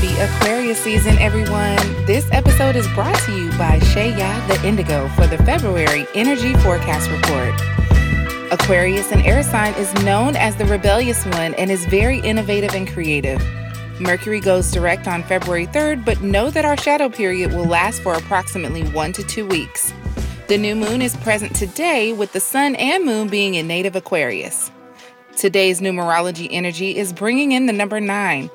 Happy Aquarius season, everyone. This episode is brought to you by ShaYah the Indigo for the February Energy Forecast Report. Aquarius, an air sign, is known as the rebellious one and is very innovative and creative. Mercury goes direct on February 3rd, but know that our shadow period will last for approximately one to two weeks. The new moon is present today, with the sun and moon being in native Aquarius. Today's numerology energy is bringing in the number nine,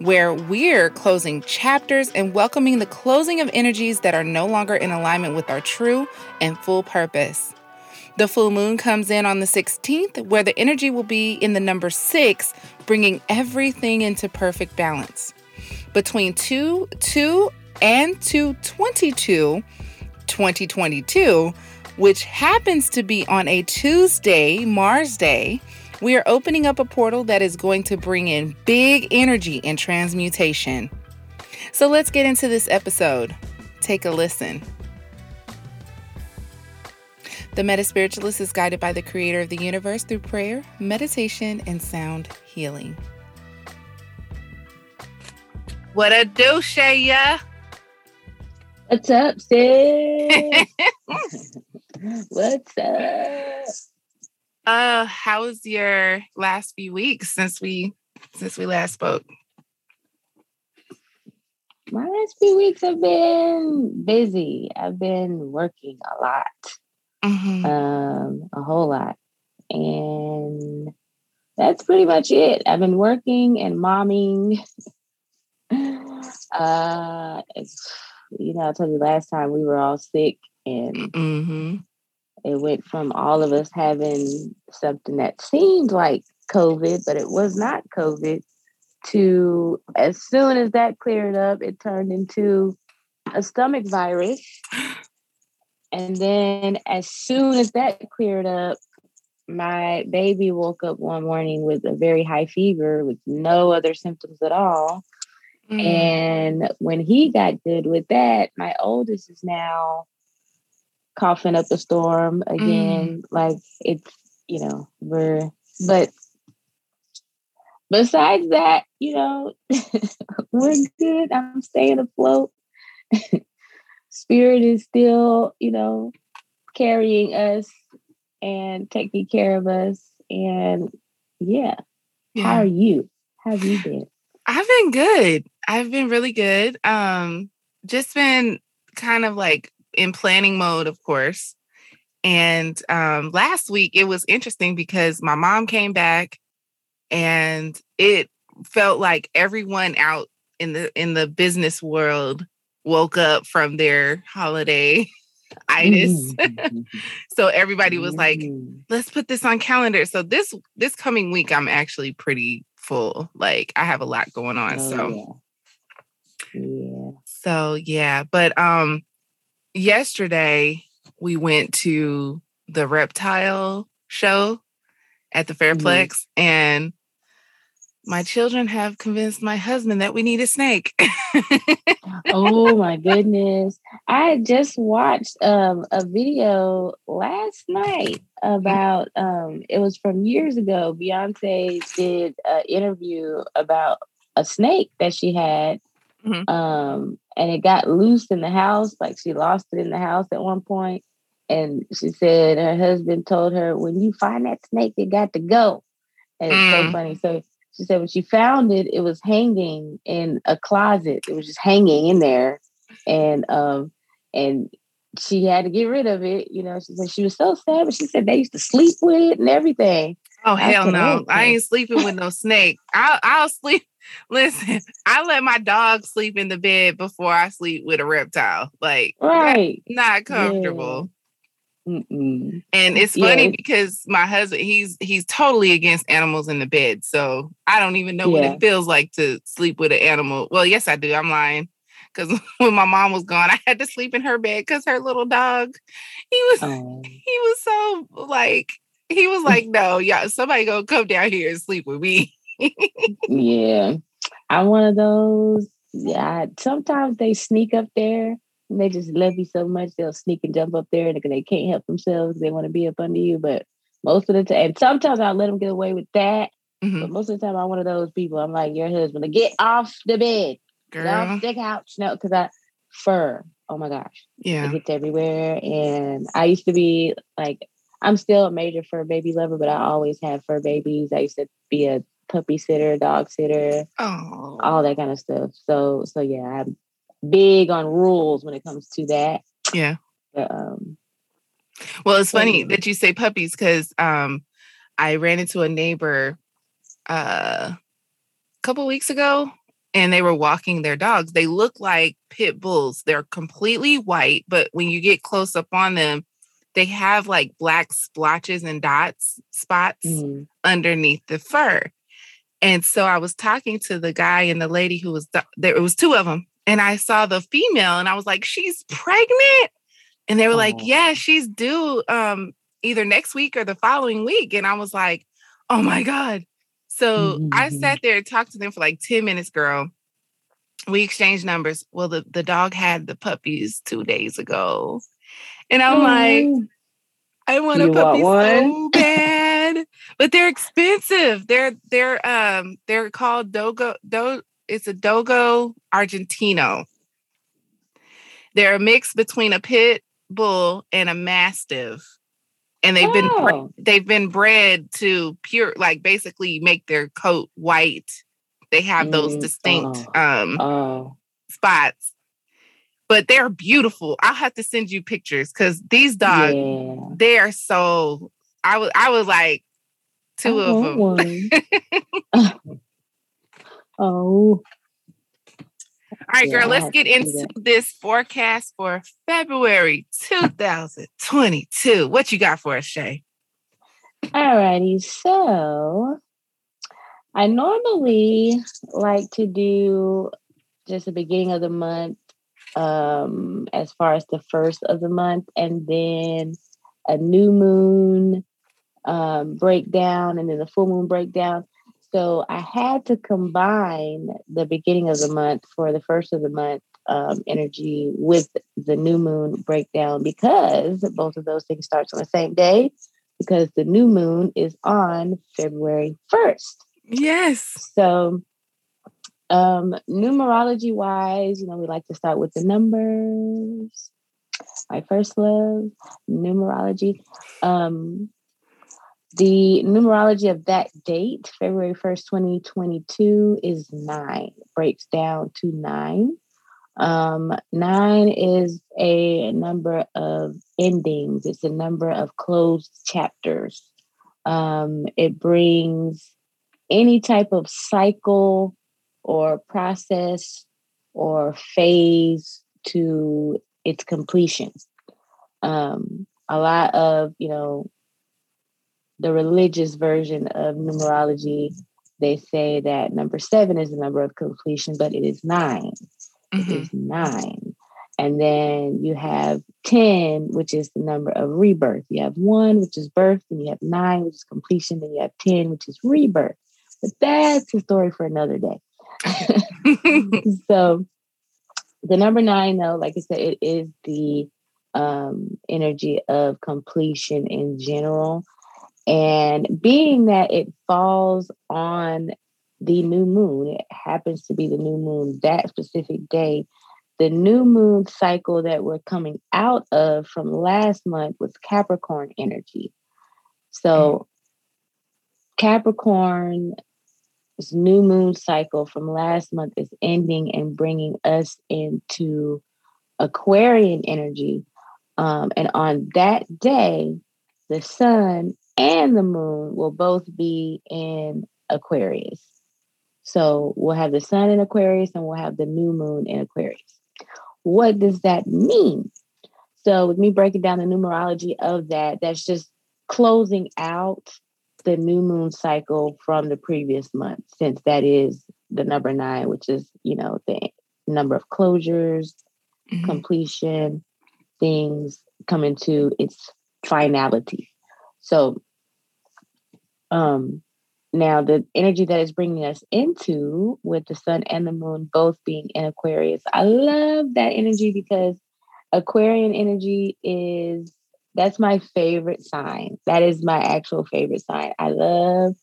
where we're closing chapters and welcoming the closing of energies that are no longer in alignment with our true and full purpose. The full moon comes in on the 16th, where the energy will be in the number six, bringing everything into perfect balance. Between 2 2 and 222, 2022, which happens to be on a Tuesday, Mars Day, we are opening up a portal that is going to bring in big energy and transmutation. So let's get into this episode. Take a listen. The MetaSpiritualist is guided by the creator of the universe through prayer, meditation, and sound healing. What a do, ShaYah? What's up, sis? What's up? Uh, how was your last few weeks since we since we last spoke? My last few weeks have been busy. I've been working a lot mm-hmm. um, a whole lot. And that's pretty much it. I've been working and momming. uh, you know, I told you last time we were all sick, and mm-hmm. It went from all of us having something that seemed like COVID, but it was not COVID, to as soon as that cleared up, it turned into a stomach virus. And then as soon as that cleared up, my baby woke up one morning with a very high fever with no other symptoms at all. Mm. And when he got good with that, my oldest is now coughing up a storm again. Mm. Like it's, you know, we're, but besides that, you know, we're good. I'm staying afloat. spirit is still, you know, carrying us and taking care of us. And yeah. yeah. How are you? How have you been? I've been good. I've been really good. Um, just been kind of like in planning mode, of course. And um, last week it was interesting because my mom came back and it felt like everyone out in the in the business world woke up from their holiday itis. Mm-hmm. so everybody was like, mm-hmm. let's put this on calendar. So this this coming week I'm actually pretty full. Like I have a lot going on. Oh, so yeah. yeah. So yeah, but um yesterday we went to the reptile show at the mm-hmm. Fairplex mm-hmm. and my children have convinced my husband that we need a snake. oh my goodness. I just watched um, a video last night about um, it was from years ago. Beyonce did an interview about a snake that she had. Mm-hmm. Um, and it got loose in the house, like she lost it in the house at one point. And she said her husband told her, When you find that snake, it got to go. And it's mm. so funny. So she said when she found it, it was hanging in a closet. It was just hanging in there, and um, and she had to get rid of it. You know, she said she was so sad, but she said they used to sleep with it and everything. Oh hell no! I ain't sleeping with no snake. I'll I'll sleep. Listen, I let my dog sleep in the bed before I sleep with a reptile. Like, right, not comfortable. Mm-mm. And it's funny yeah. because my husband, he's he's totally against animals in the bed. So I don't even know yeah. what it feels like to sleep with an animal. Well, yes, I do. I'm lying. Because when my mom was gone, I had to sleep in her bed because her little dog, he was oh. he was so like he was like, no, yeah, somebody gonna come down here and sleep with me. yeah. I'm one of those. Yeah, sometimes they sneak up there and they just love you so much they'll sneak and jump up there and they can't help themselves they want to be up under you but most of the time and sometimes i let them get away with that mm-hmm. but most of the time i'm one of those people i'm like your husband to get off the bed Girl. Don't stick out. No, because I fur. Oh my gosh. Yeah. It gets everywhere. And I used to be like, I'm still a major fur baby lover, but I always had fur babies. I used to be a puppy sitter, dog sitter, oh. all that kind of stuff. So, so yeah, I'm big on rules when it comes to that. Yeah. But, um, well, it's funny that you say puppies because um, I ran into a neighbor uh, a couple weeks ago and they were walking their dogs. They look like pit bulls. They're completely white, but when you get close up on them, they have like black splotches and dots spots mm. underneath the fur. And so I was talking to the guy and the lady who was there. It was two of them, and I saw the female, and I was like, "She's pregnant," and they were oh. like, "Yeah, she's due um, either next week or the following week." And I was like, "Oh my god!" So mm-hmm. I sat there and talked to them for like 10 minutes, girl. We exchanged numbers. Well, the, the dog had the puppies two days ago. And I'm like, I want you a puppy want so bad. But they're expensive. They're they're um they're called Dogo Do it's a Dogo Argentino. They're a mix between a pit bull and a mastiff and they've oh. been they've been bred to pure like basically make their coat white they have those mm, distinct oh. um oh. spots but they're beautiful i'll have to send you pictures because these dogs yeah. they are so i was i was like two I of them oh all right, yeah, girl, let's get into this forecast for February 2022. What you got for us, Shay? All righty. So I normally like to do just the beginning of the month um as far as the first of the month and then a new moon um breakdown and then the full moon breakdown so I had to combine the beginning of the month for the first of the month um, energy with the new moon breakdown because both of those things starts on the same day because the new moon is on February 1st. Yes. So um numerology wise, you know, we like to start with the numbers. My first love, numerology. Um the numerology of that date, February 1st, 2022, is nine, breaks down to nine. Um, nine is a number of endings, it's a number of closed chapters. Um, it brings any type of cycle or process or phase to its completion. Um, a lot of, you know, the religious version of numerology, they say that number seven is the number of completion, but it is 9 mm-hmm. It is nine. And then you have 10, which is the number of rebirth. You have one, which is birth, and you have nine, which is completion, then you have 10, which is rebirth. But that's a story for another day. so the number nine, though, like I said, it is the um, energy of completion in general. And being that it falls on the new moon, it happens to be the new moon that specific day. The new moon cycle that we're coming out of from last month was Capricorn energy. So, Capricorn Capricorn's new moon cycle from last month is ending and bringing us into Aquarian energy. Um, and on that day, the sun and the moon will both be in Aquarius. So we'll have the sun in Aquarius and we'll have the new moon in Aquarius. What does that mean? So, with me breaking down the numerology of that, that's just closing out the new moon cycle from the previous month, since that is the number nine, which is, you know, the number of closures, mm-hmm. completion, things coming to its finality. So um, now, the energy that is bringing us into with the sun and the moon both being in Aquarius, I love that energy because Aquarian energy is that's my favorite sign. That is my actual favorite sign. I love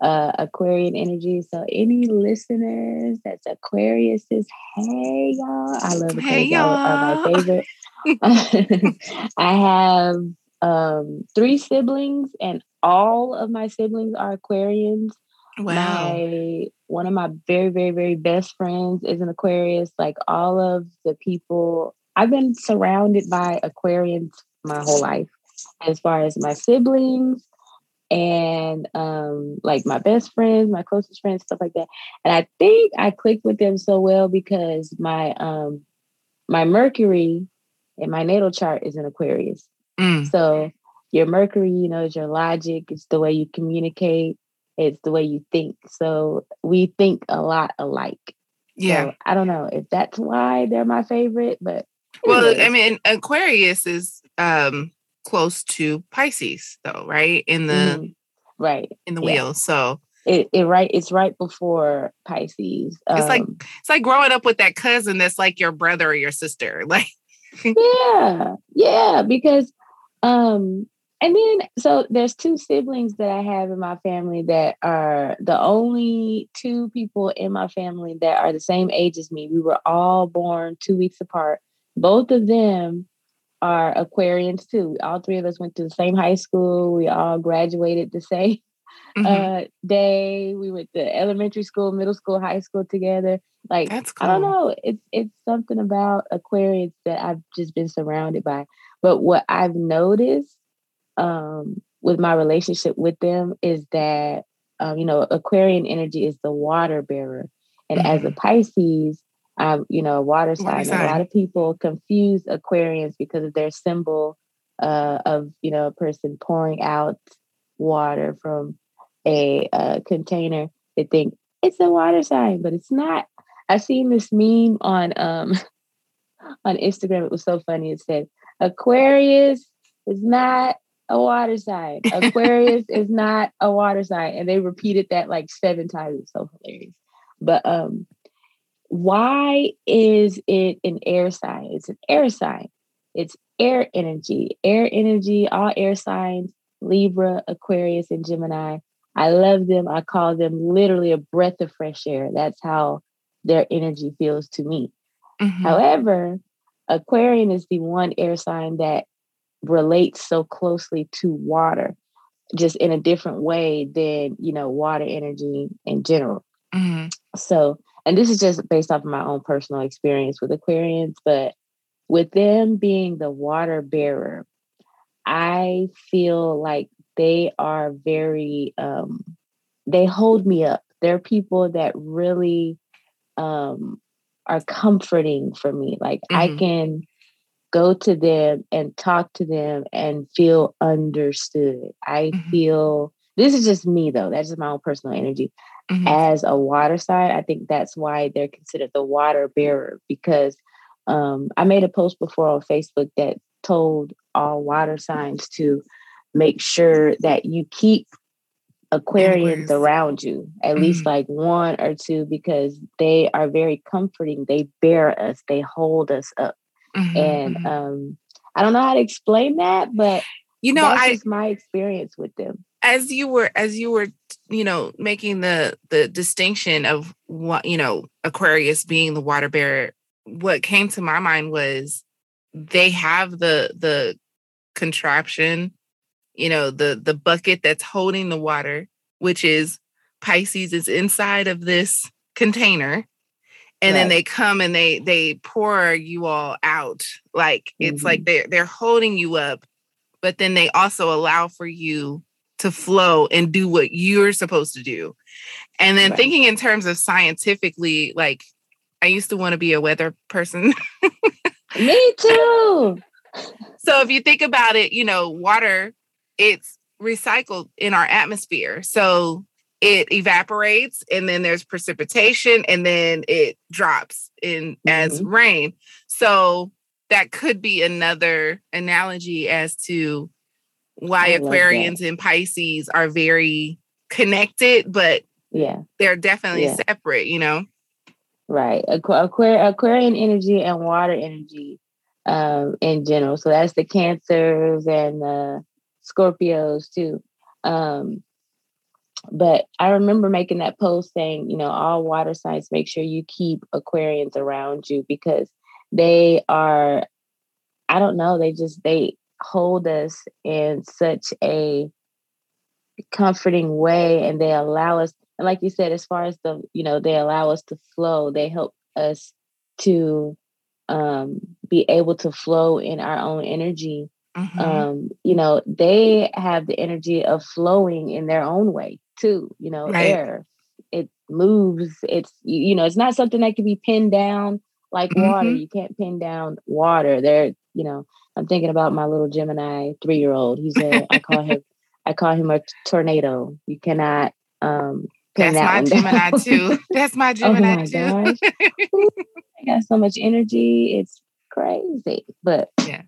uh, Aquarian energy. So any listeners that's Aquarius is hey y'all. I love Aquarius. Hey, y'all. Are my favorite. I have um, three siblings, and all of my siblings are Aquarians. Wow. My one of my very, very, very best friends is an Aquarius. Like all of the people, I've been surrounded by Aquarians my whole life. As far as my siblings and um, like my best friends, my closest friends, stuff like that. And I think I clicked with them so well because my um, my Mercury in my natal chart is an Aquarius. Mm. So your Mercury, you know, is your logic. It's the way you communicate. It's the way you think. So we think a lot alike. Yeah. So I don't know if that's why they're my favorite, but well, I mean, Aquarius is um close to Pisces though, right? In the mm, right in the yeah. wheel. So it, it right it's right before Pisces. Um, it's like um it's like growing up with that cousin that's like your brother or your sister. Like yeah, yeah, because um and then so there's two siblings that I have in my family that are the only two people in my family that are the same age as me. We were all born two weeks apart. Both of them are Aquarians too. All three of us went to the same high school. We all graduated the same mm-hmm. uh, day. We went to elementary school, middle school, high school together. Like That's cool. I don't know. It's it's something about Aquarians that I've just been surrounded by. But what I've noticed um, with my relationship with them is that um, you know Aquarian energy is the water bearer, and mm-hmm. as a. Pisces, I'm you know a water sign. A lot of people confuse Aquarians because of their symbol uh, of you know a person pouring out water from a, a container. They think it's a water sign, but it's not. I seen this meme on um on Instagram. It was so funny. It said Aquarius is not a water sign. Aquarius is not a water sign. And they repeated that like seven times. It's so hilarious. But um, why is it an air sign? It's an air sign. It's air energy. Air energy, all air signs, Libra, Aquarius, and Gemini. I love them. I call them literally a breath of fresh air. That's how their energy feels to me. Mm-hmm. However, Aquarian is the one air sign that relates so closely to water just in a different way than you know water energy in general mm-hmm. so and this is just based off of my own personal experience with aquarians but with them being the water bearer i feel like they are very um they hold me up they're people that really um are comforting for me like mm-hmm. i can go to them and talk to them and feel understood. I mm-hmm. feel this is just me though, that's just my own personal energy. Mm-hmm. As a water sign, I think that's why they're considered the water bearer because um, I made a post before on Facebook that told all water signs to make sure that you keep Aquarians around you, at mm-hmm. least like one or two, because they are very comforting. They bear us, they hold us up. Mm-hmm. And mm-hmm. um, I don't know how to explain that, but you know, I my experience with them. As you were, as you were, you know, making the the distinction of what you know, Aquarius being the water bearer, what came to my mind was they have the the contraption, you know, the the bucket that's holding the water, which is Pisces is inside of this container and right. then they come and they they pour you all out like it's mm-hmm. like they're they're holding you up but then they also allow for you to flow and do what you're supposed to do and then right. thinking in terms of scientifically like i used to want to be a weather person me too so if you think about it you know water it's recycled in our atmosphere so it evaporates and then there's precipitation and then it drops in mm-hmm. as rain. So that could be another analogy as to why Aquarians and Pisces are very connected, but yeah, they're definitely yeah. separate, you know? Right. Aqu- Aquarian energy and water energy um, in general. So that's the Cancers and the Scorpios too. Um, but I remember making that post saying, you know, all water signs, make sure you keep Aquarians around you because they are, I don't know, they just, they hold us in such a comforting way and they allow us, and like you said, as far as the, you know, they allow us to flow, they help us to um, be able to flow in our own energy. Mm-hmm. Um, you know, they have the energy of flowing in their own way too. You know, right. air it moves. It's you know, it's not something that can be pinned down like mm-hmm. water. You can't pin down water. There, you know, I'm thinking about my little Gemini three year old. He's a I call him I call him a tornado. You cannot um That's that my Gemini down. too. That's my Gemini oh my too. I got so much energy. It's crazy. But yeah.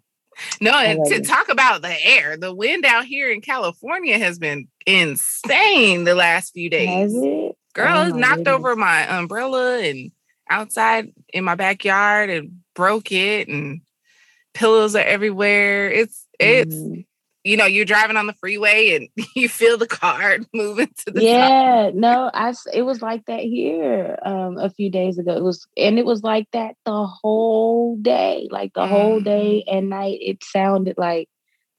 No, and to talk about the air, the wind out here in California has been insane the last few days. Girl, oh knocked goodness. over my umbrella and outside in my backyard and broke it and pillows are everywhere. It's it's mm-hmm you know you're driving on the freeway and you feel the car moving to the yeah top. no i it was like that here um a few days ago it was and it was like that the whole day like the mm. whole day mm-hmm. and night it sounded like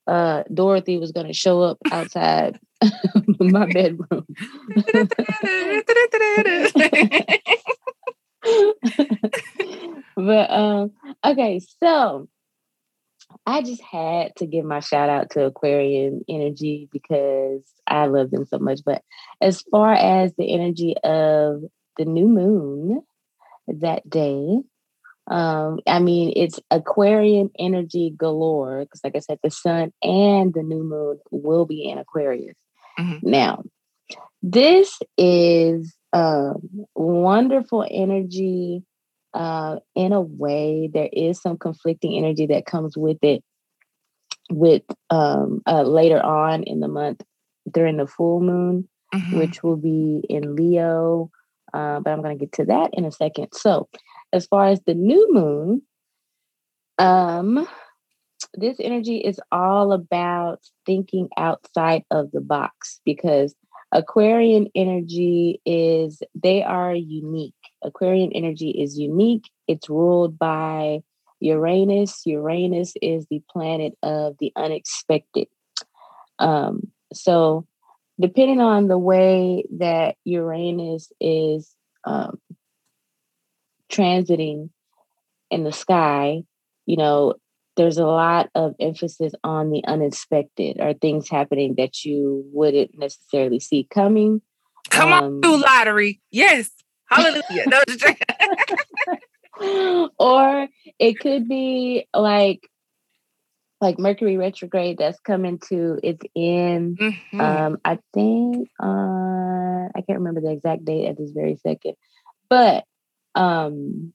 uh dorothy was going to show up outside my bedroom but um okay so I just had to give my shout out to Aquarian energy because I love them so much. But as far as the energy of the new moon that day, um, I mean, it's Aquarian energy galore because, like I said, the sun and the new moon will be in Aquarius. Mm-hmm. Now, this is um, wonderful energy uh, in a way, there is some conflicting energy that comes with it. With um, uh, later on in the month during the full moon, mm-hmm. which will be in Leo, uh, but I'm going to get to that in a second. So, as far as the new moon, um, this energy is all about thinking outside of the box because Aquarian energy is, they are unique. Aquarian energy is unique. It's ruled by Uranus. Uranus is the planet of the unexpected. Um, so, depending on the way that Uranus is um, transiting in the sky, you know, there's a lot of emphasis on the unexpected or things happening that you wouldn't necessarily see coming. Come um, on, do lottery. Yes. Hallelujah. or it could be like like Mercury retrograde that's coming to its end. Mm-hmm. Um, I think uh I can't remember the exact date at this very second, but um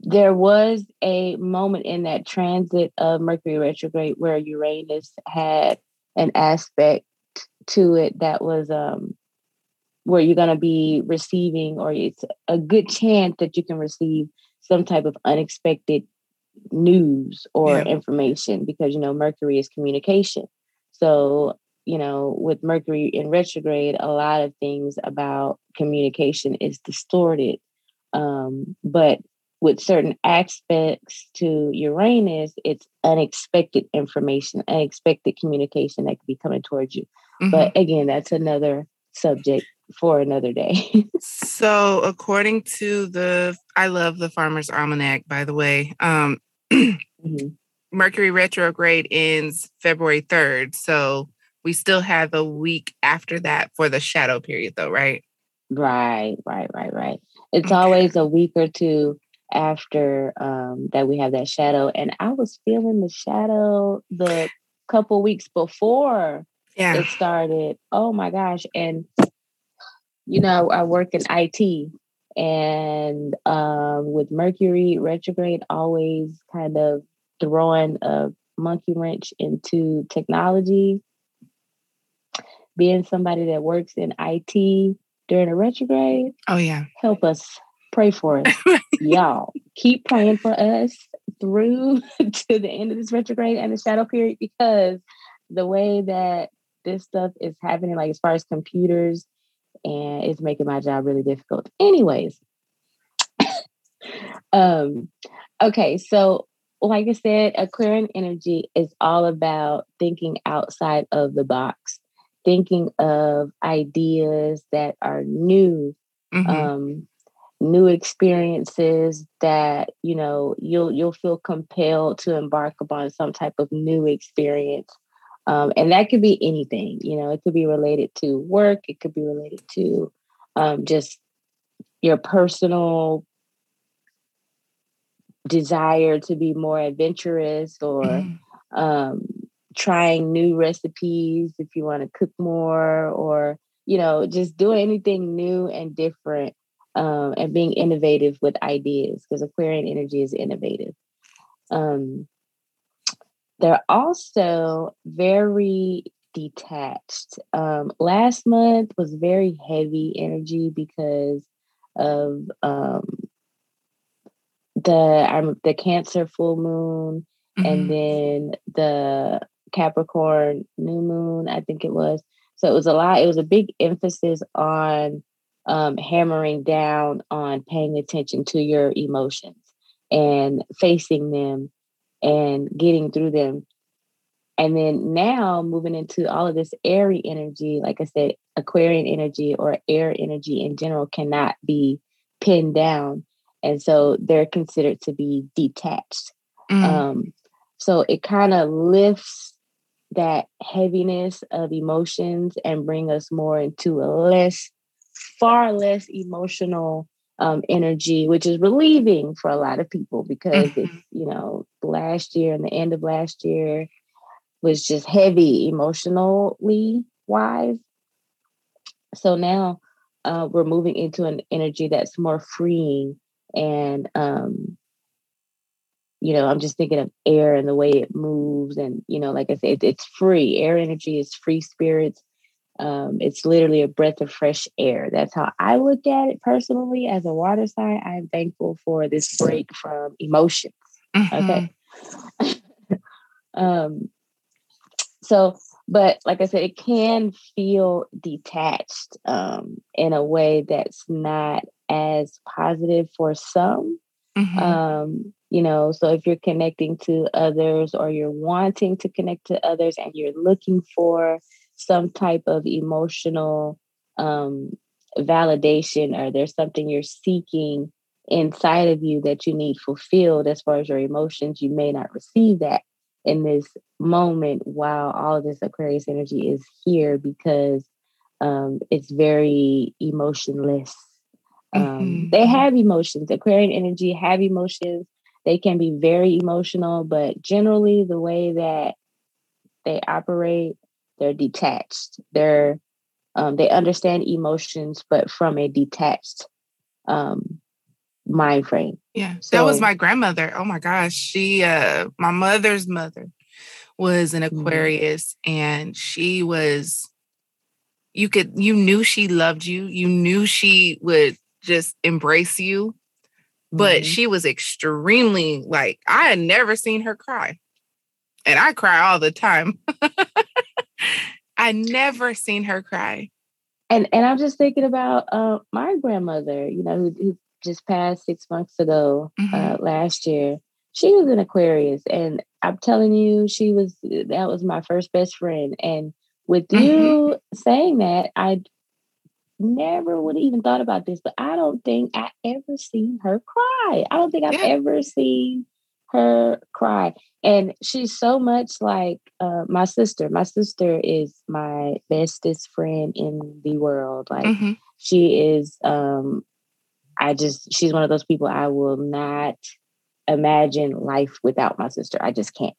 there was a moment in that transit of Mercury retrograde where Uranus had an aspect to it that was um, where you're going to be receiving, or it's a good chance that you can receive some type of unexpected news or yeah. information because you know Mercury is communication. So, you know, with Mercury in retrograde, a lot of things about communication is distorted. Um, but with certain aspects to Uranus, it's unexpected information, unexpected communication that could be coming towards you. Mm-hmm. But again, that's another subject for another day. so, according to the, I love the Farmer's Almanac, by the way. Um, mm-hmm. Mercury retrograde ends February 3rd. So, we still have a week after that for the shadow period, though, right? Right, right, right, right. It's okay. always a week or two after um, that we have that shadow. And I was feeling the shadow the couple weeks before yeah. it started. Oh my gosh. And, you know, I work in IT and um, with Mercury retrograde always kind of throwing a monkey wrench into technology. Being somebody that works in IT during a retrograde. Oh, yeah. Help us pray for us. Y'all keep praying for us through to the end of this retrograde and the shadow period because the way that this stuff is happening, like as far as computers, and it's making my job really difficult. Anyways, um, okay, so like I said, Aquarian energy is all about thinking outside of the box, thinking of ideas that are new, mm-hmm. um, new experiences that you know you'll you'll feel compelled to embark upon some type of new experience. Um, and that could be anything, you know, it could be related to work, it could be related to um, just your personal desire to be more adventurous or mm-hmm. um, trying new recipes if you want to cook more or you know just doing anything new and different um, and being innovative with ideas because aquarian energy is innovative um, they're also very detached um, last month was very heavy energy because of um, the um, the Cancer full moon, mm-hmm. and then the Capricorn new moon. I think it was. So it was a lot. It was a big emphasis on um, hammering down on paying attention to your emotions and facing them and getting through them. And then now moving into all of this airy energy, like I said, Aquarian energy or air energy in general cannot be pinned down and so they're considered to be detached. Mm. Um, so it kind of lifts that heaviness of emotions and bring us more into a less, far less emotional um, energy, which is relieving for a lot of people because mm-hmm. it's, you know, last year and the end of last year was just heavy emotionally wise. So now uh, we're moving into an energy that's more freeing and um you know i'm just thinking of air and the way it moves and you know like i said it's free air energy is free spirits um, it's literally a breath of fresh air that's how i look at it personally as a water sign i'm thankful for this break from emotions mm-hmm. okay um so but like i said it can feel detached um in a way that's not as positive for some. Mm-hmm. Um, you know, so if you're connecting to others or you're wanting to connect to others and you're looking for some type of emotional um, validation or there's something you're seeking inside of you that you need fulfilled as far as your emotions, you may not receive that in this moment while all of this Aquarius energy is here because um, it's very emotionless um, mm-hmm. They have emotions. Aquarian energy have emotions. They can be very emotional, but generally, the way that they operate, they're detached. They're um, they understand emotions, but from a detached um, mind frame. Yeah, so, that was my grandmother. Oh my gosh, she, uh, my mother's mother, was an mm-hmm. Aquarius, mm-hmm. and she was. You could, you knew she loved you. You knew she would just embrace you. But mm-hmm. she was extremely like, I had never seen her cry. And I cry all the time. I never seen her cry. And and I'm just thinking about uh, my grandmother, you know, who, who just passed six months ago, uh, mm-hmm. uh, last year. She was an Aquarius, and I'm telling you, she was that was my first best friend. And with mm-hmm. you saying that, I never would have even thought about this, but I don't think I ever seen her cry. I don't think I've yeah. ever seen her cry. And she's so much like uh, my sister. My sister is my bestest friend in the world. Like mm-hmm. she is um I just she's one of those people I will not imagine life without my sister. I just can't.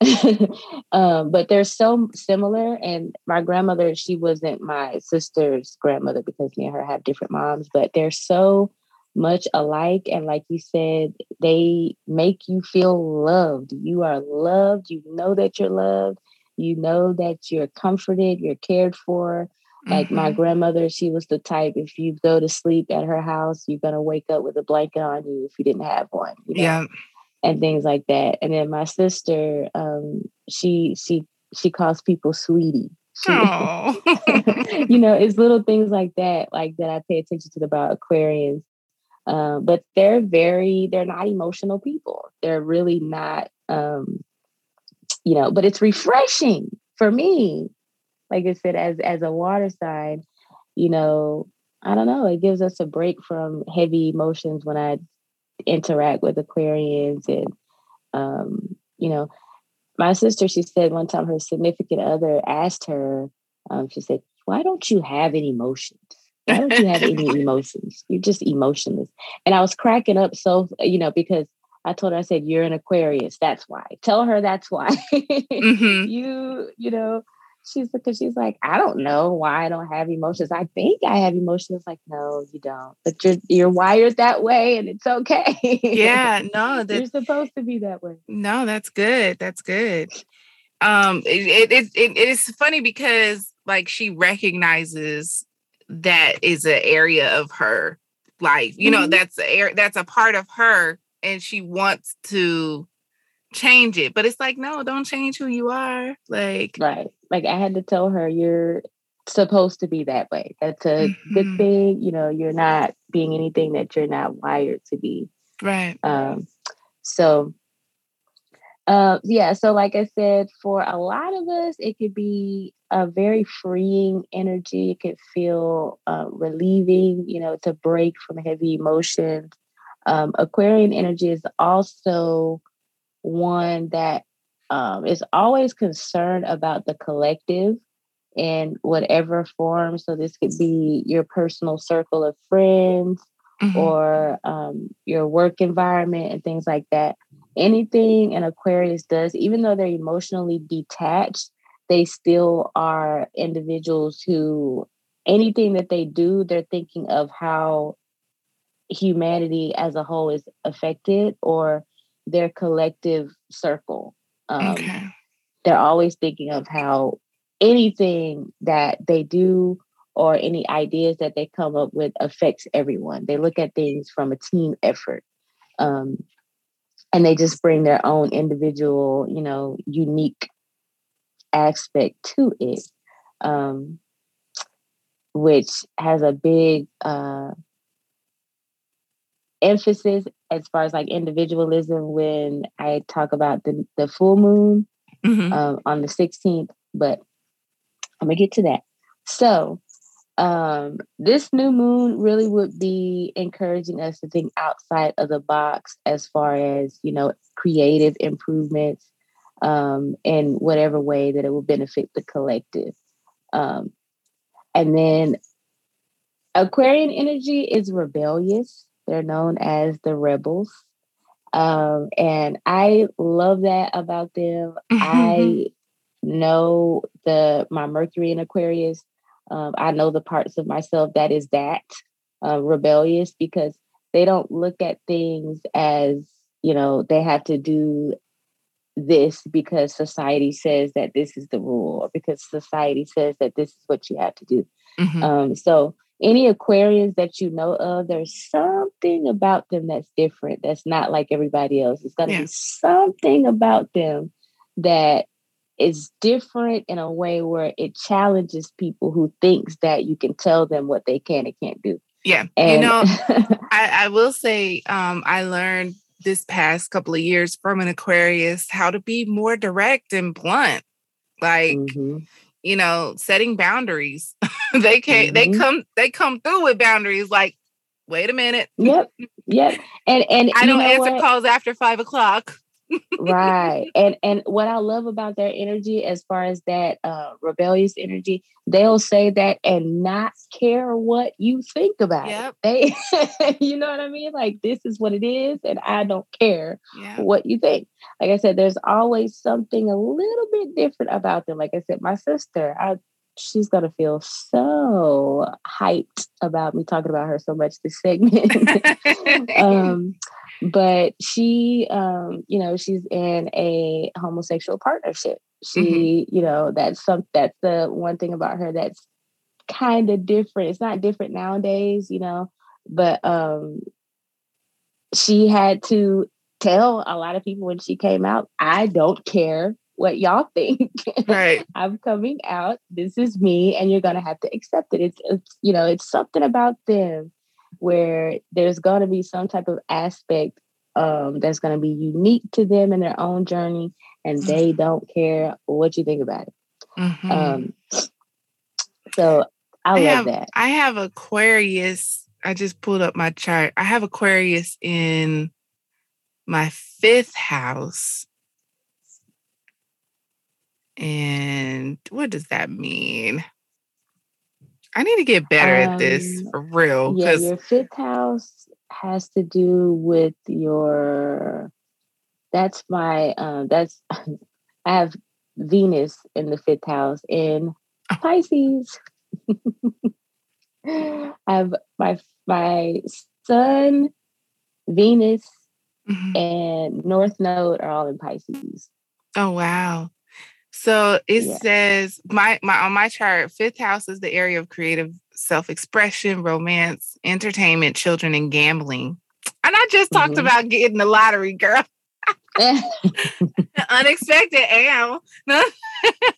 um, but they're so similar. And my grandmother, she wasn't my sister's grandmother because me and her have different moms, but they're so much alike. And like you said, they make you feel loved. You are loved. You know that you're loved. You know that you're comforted, you're cared for. Like mm-hmm. my grandmother, she was the type if you go to sleep at her house, you're gonna wake up with a blanket on you if you didn't have one. You know? Yeah and things like that. And then my sister, um, she she she calls people sweetie. You know, it's little things like that, like that I pay attention to about Aquarians. Um, but they're very, they're not emotional people. They're really not, um, you know, but it's refreshing for me. Like I said, as as a water sign, you know, I don't know, it gives us a break from heavy emotions when I interact with Aquarians and um, you know, my sister, she said one time her significant other asked her, um, she said, Why don't you have any emotions? Why don't you have any emotions? You're just emotionless. And I was cracking up so, you know, because I told her, I said, You're an Aquarius. That's why. Tell her that's why. mm-hmm. You, you know, she's because she's like, I don't know why I don't have emotions. I think I have emotions. Like, no, you don't. But you're you're wired that way, and it's okay. Yeah, no, you're supposed to be that way. No, that's good. That's good. Um, it it it, it is funny because like she recognizes that is an area of her life. You mm-hmm. know, that's a that's a part of her, and she wants to change it. But it's like, no, don't change who you are. Like, right. Like I had to tell her, you're supposed to be that way. That's a mm-hmm. good thing. You know, you're not being anything that you're not wired to be. Right. Um, so uh, yeah, so like I said, for a lot of us, it could be a very freeing energy. It could feel uh, relieving, you know, to break from heavy emotions. Um, Aquarian energy is also one that um, is always concerned about the collective in whatever form. So this could be your personal circle of friends mm-hmm. or um, your work environment and things like that. Anything an Aquarius does, even though they're emotionally detached, they still are individuals who anything that they do, they're thinking of how humanity as a whole is affected or their collective circle. Um, okay. They're always thinking of how anything that they do or any ideas that they come up with affects everyone. They look at things from a team effort. Um, and they just bring their own individual, you know, unique aspect to it, um, which has a big uh, emphasis as far as like individualism when I talk about the, the full moon mm-hmm. um, on the 16th, but I'm gonna get to that. So, um, this new moon really would be encouraging us to think outside of the box as far as you know creative improvements um, in whatever way that it will benefit the collective. Um, and then Aquarian energy is rebellious. They're known as the rebels. Um, and I love that about them. I know the my Mercury in Aquarius. Um, I know the parts of myself that is that uh, rebellious because they don't look at things as you know they have to do this because society says that this is the rule or because society says that this is what you have to do. Mm-hmm. Um, so any Aquarians that you know of, there's something about them that's different. That's not like everybody else. It's got to yeah. be something about them that is different in a way where it challenges people who thinks that you can tell them what they can and can't do. Yeah, and, you know, I, I will say um, I learned this past couple of years from an Aquarius how to be more direct and blunt. Like, mm-hmm you know, setting boundaries. they can mm-hmm. they come they come through with boundaries like, wait a minute. Yep. Yep. And and I don't answer what? calls after five o'clock right and and what i love about their energy as far as that uh, rebellious energy they'll say that and not care what you think about yep. it they you know what i mean like this is what it is and i don't care yeah. what you think like i said there's always something a little bit different about them like i said my sister i she's gonna feel so hyped about me talking about her so much this segment. Um but she um you know she's in a homosexual partnership. She mm-hmm. you know that's some that's the one thing about her that's kind of different. It's not different nowadays you know but um she had to tell a lot of people when she came out i don't care what y'all think. Right. I'm coming out. This is me, and you're gonna have to accept it. It's, it's you know, it's something about them where there's gonna be some type of aspect um, that's gonna be unique to them in their own journey, and mm-hmm. they don't care what you think about it. Mm-hmm. Um, so I, I love have, that. I have Aquarius. I just pulled up my chart. I have Aquarius in my fifth house. And what does that mean? I need to get better um, at this um, for real. Yeah, your fifth house has to do with your. That's my. Um, that's I have Venus in the fifth house in oh. Pisces. I have my my Sun, Venus, mm-hmm. and North Node are all in Pisces. Oh wow. So it yeah. says my my on my chart, fifth house is the area of creative self-expression, romance, entertainment, children, and gambling. And I just talked mm-hmm. about getting the lottery, girl. Unexpected am.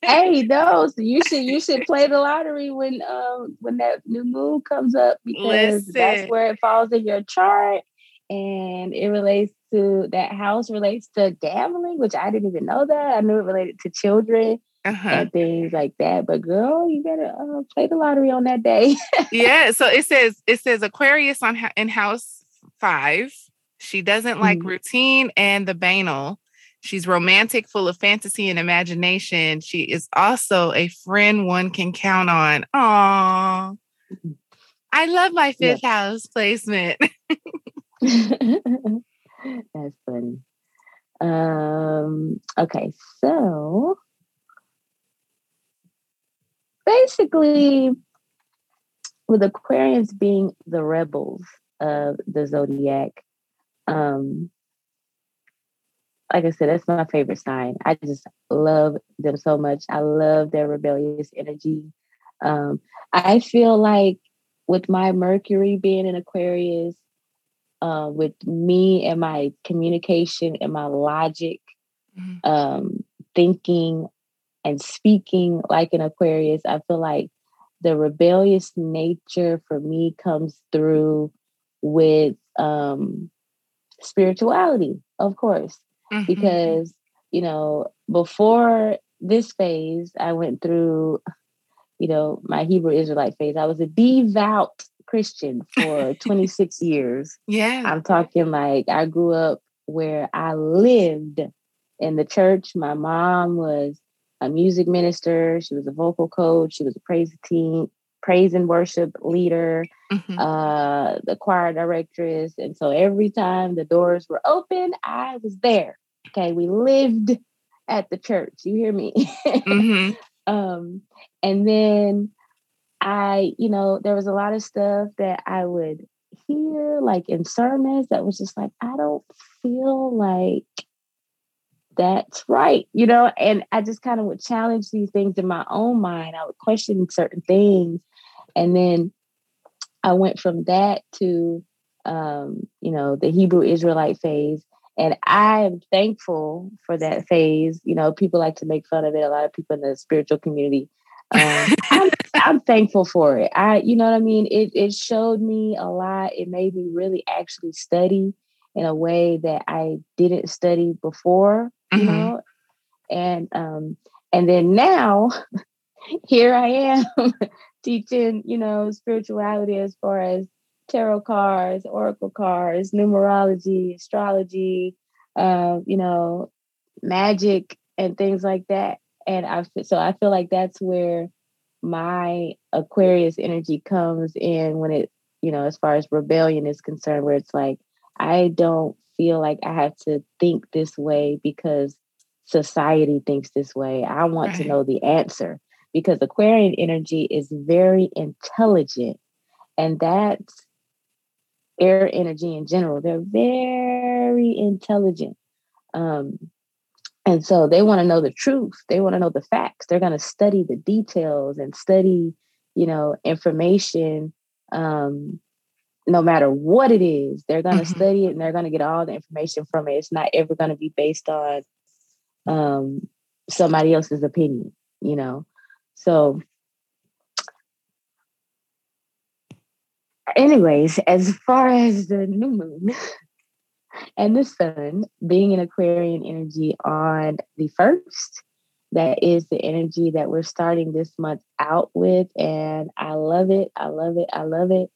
hey, so you should you should play the lottery when um when that new moon comes up because Listen. that's where it falls in your chart and it relates to that house relates to gambling, which I didn't even know that. I knew it related to children uh-huh. and things like that. But girl, you better uh, play the lottery on that day. yeah. So it says it says Aquarius on in house five. She doesn't like mm-hmm. routine and the banal. She's romantic, full of fantasy and imagination. She is also a friend one can count on. Aww. Mm-hmm. I love my fifth house placement. That's funny. Um, okay, so basically, with Aquarians being the rebels of the zodiac, um, like I said, that's my favorite sign. I just love them so much. I love their rebellious energy. Um, I feel like with my Mercury being in Aquarius, uh, with me and my communication and my logic, mm-hmm. um, thinking and speaking like an Aquarius, I feel like the rebellious nature for me comes through with um, spirituality, of course, mm-hmm. because, you know, before this phase, I went through, you know, my Hebrew Israelite phase. I was a devout Christian for 26 years. Yeah. I'm talking like I grew up where I lived in the church. My mom was a music minister, she was a vocal coach, she was a praise team, praise and worship leader, mm-hmm. uh, the choir directress. And so every time the doors were open, I was there. Okay. We lived at the church. You hear me? mm-hmm. um, and then I, you know, there was a lot of stuff that I would hear like in sermons that was just like, I don't feel like that's right, you know, and I just kind of would challenge these things in my own mind. I would question certain things. And then I went from that to, um, you know, the Hebrew Israelite phase. And I am thankful for that phase. You know, people like to make fun of it. A lot of people in the spiritual community um, I'm, I'm, thankful for it. I, you know what I mean. It it showed me a lot. It made me really actually study in a way that I didn't study before. Mm-hmm. You know, and um, and then now, here I am teaching. You know, spirituality as far as tarot cards, oracle cards, numerology, astrology. Uh, you know, magic and things like that and I so I feel like that's where my Aquarius energy comes in when it you know as far as rebellion is concerned, where it's like I don't feel like I have to think this way because society thinks this way. I want right. to know the answer because Aquarian energy is very intelligent, and that's air energy in general. They're very intelligent. Um, and so they want to know the truth. They want to know the facts. They're going to study the details and study, you know, information. Um, no matter what it is, they're going to mm-hmm. study it and they're going to get all the information from it. It's not ever going to be based on, um, somebody else's opinion, you know. So anyways, as far as the new moon and the sun being in Aquarian energy on the first, that is the energy that we're starting this month out with. And I love it. I love it. I love it.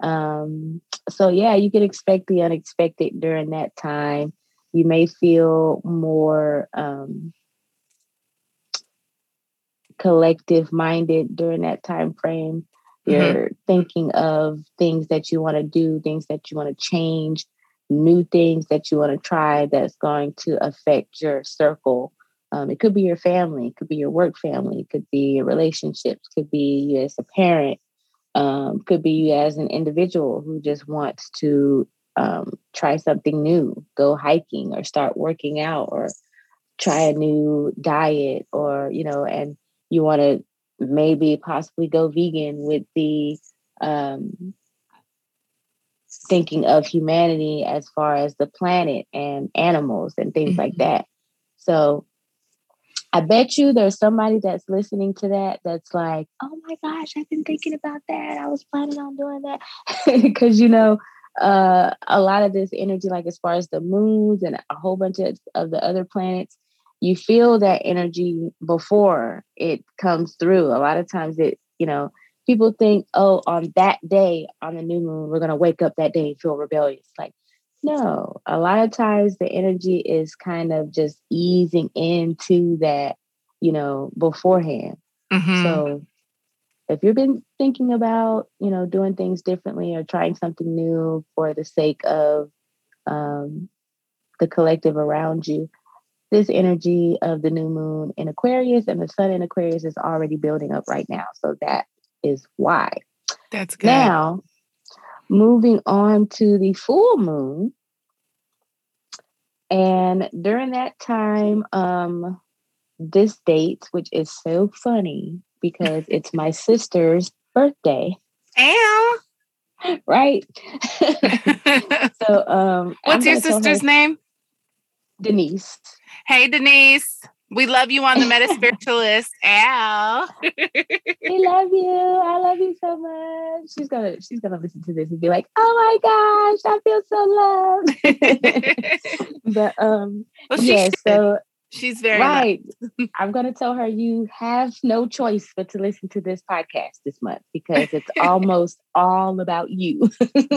Um, so, yeah, you can expect the unexpected during that time. You may feel more um, collective minded during that time frame. Mm-hmm. You're mm-hmm. thinking of things that you want to do, things that you want to change, new things that you want to try that's going to affect your circle. Um, it could be your family, it could be your work family, it could be your relationships, could be you as a parent, um, could be you as an individual who just wants to um, try something new, go hiking or start working out or try a new diet or, you know, and you want to maybe possibly go vegan with the um, thinking of humanity as far as the planet and animals and things mm-hmm. like that. So I bet you there's somebody that's listening to that that's like, oh my gosh, I've been thinking about that. I was planning on doing that. Because, you know, uh, a lot of this energy, like as far as the moons and a whole bunch of, of the other planets, you feel that energy before it comes through. A lot of times it, you know, people think, oh, on that day, on the new moon, we're going to wake up that day and feel rebellious. Like, no, a lot of times the energy is kind of just easing into that, you know, beforehand. Mm-hmm. So if you've been thinking about, you know, doing things differently or trying something new for the sake of um, the collective around you, this energy of the new moon in Aquarius and the sun in Aquarius is already building up right now. So that is why. That's good. Now, moving on to the full moon. And during that time, um, this date, which is so funny because it's my sister's birthday. Ow. Right. so um What's your sister's name? Denise. Hey, Denise. We love you on the MetaSpiritualist. Al. we love you. I love you so much. She's gonna she's gonna listen to this and be like, oh my gosh, I feel so loved. but um well, yeah, so she's very right. I'm gonna tell her you have no choice but to listen to this podcast this month because it's almost all about you.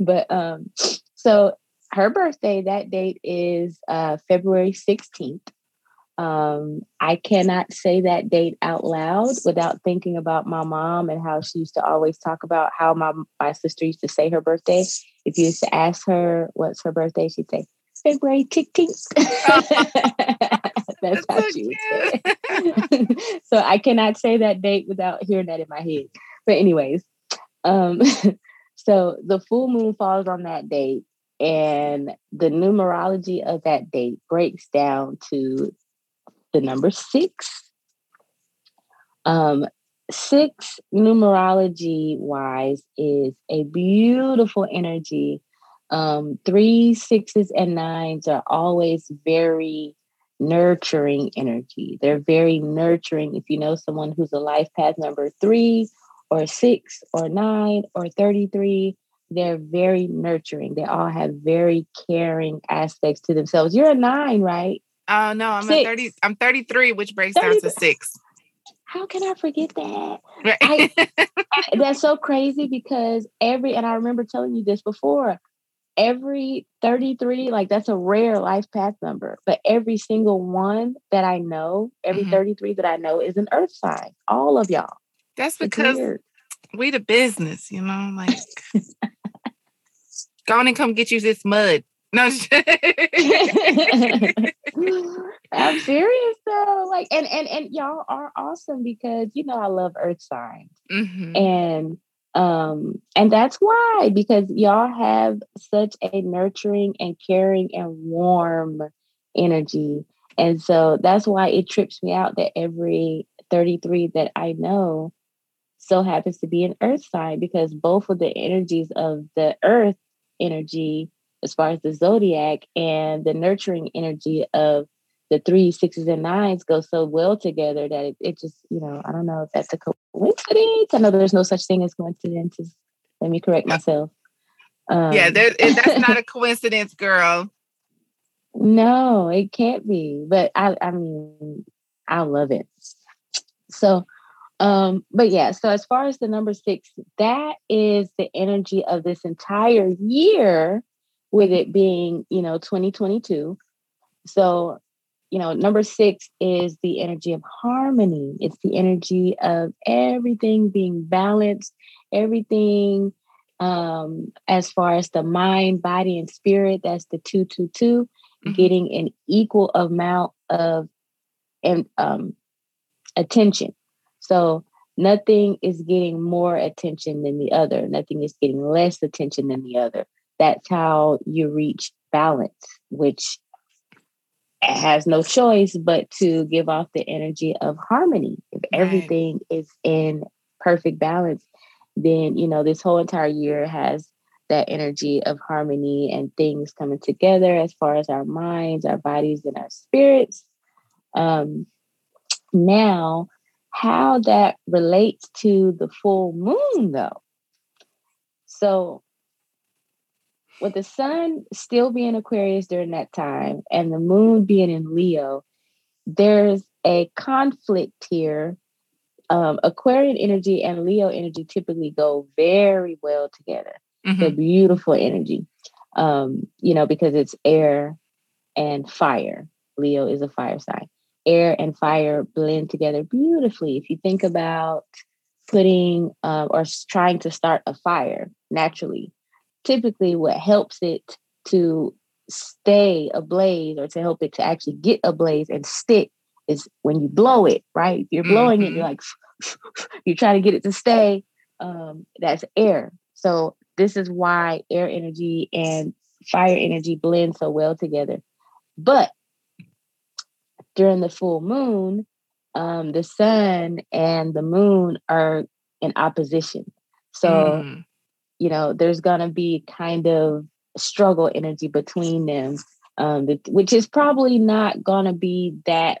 but um so her birthday, that date is uh, February 16th. Um, I cannot say that date out loud without thinking about my mom and how she used to always talk about how my, my sister used to say her birthday. If you used to ask her what's her birthday, she'd say, February 16th. That's, That's how so she would say it. so I cannot say that date without hearing that in my head. But, anyways, um, so the full moon falls on that date. And the numerology of that date breaks down to the number six. Um, six numerology wise is a beautiful energy. Um, three, sixes, and nines are always very nurturing energy. They're very nurturing. If you know someone who's a life path number three, or six, or nine, or 33, they're very nurturing. They all have very caring aspects to themselves. You're a nine, right? Oh uh, no, I'm six. a 30. I'm 33, which breaks 30, down to six. How can I forget that? I, that's so crazy because every and I remember telling you this before. Every 33, like that's a rare life path number, but every single one that I know, every mm-hmm. 33 that I know is an earth sign. All of y'all. That's because we the business, you know, like Go on and come get you this mud. No, I'm serious though. Like, and and and y'all are awesome because you know I love Earth signs, mm-hmm. and um, and that's why because y'all have such a nurturing and caring and warm energy, and so that's why it trips me out that every 33 that I know so happens to be an Earth sign because both of the energies of the Earth energy as far as the zodiac and the nurturing energy of the three sixes and nines go so well together that it, it just you know i don't know if that's a coincidence. I know there's no such thing as coincidences. Let me correct myself. Um, yeah there, that's not a coincidence girl. No it can't be but i i mean i love it. So um but yeah so as far as the number six that is the energy of this entire year with it being you know 2022 so you know, number six is the energy of harmony. It's the energy of everything being balanced, everything um, as far as the mind, body, and spirit. That's the two, two, two, mm-hmm. getting an equal amount of and um, attention. So nothing is getting more attention than the other. Nothing is getting less attention than the other. That's how you reach balance, which has no choice but to give off the energy of harmony. If right. everything is in perfect balance, then you know this whole entire year has that energy of harmony and things coming together as far as our minds, our bodies, and our spirits. Um, now, how that relates to the full moon, though. So, with the sun still being Aquarius during that time and the moon being in Leo, there's a conflict here. Um, Aquarian energy and Leo energy typically go very well together. Mm-hmm. The beautiful energy, um, you know, because it's air and fire. Leo is a fire sign. Air and fire blend together beautifully. If you think about putting uh, or trying to start a fire naturally, typically what helps it to stay ablaze or to help it to actually get ablaze and stick is when you blow it, right? If you're blowing mm-hmm. it, you're mm-hmm. like, you try to get it to stay. Um, that's air. So this is why air energy and fire energy blend so well together. But during the full moon, um, the sun and the moon are in opposition. So mm you know, there's gonna be kind of struggle energy between them, um, which is probably not gonna be that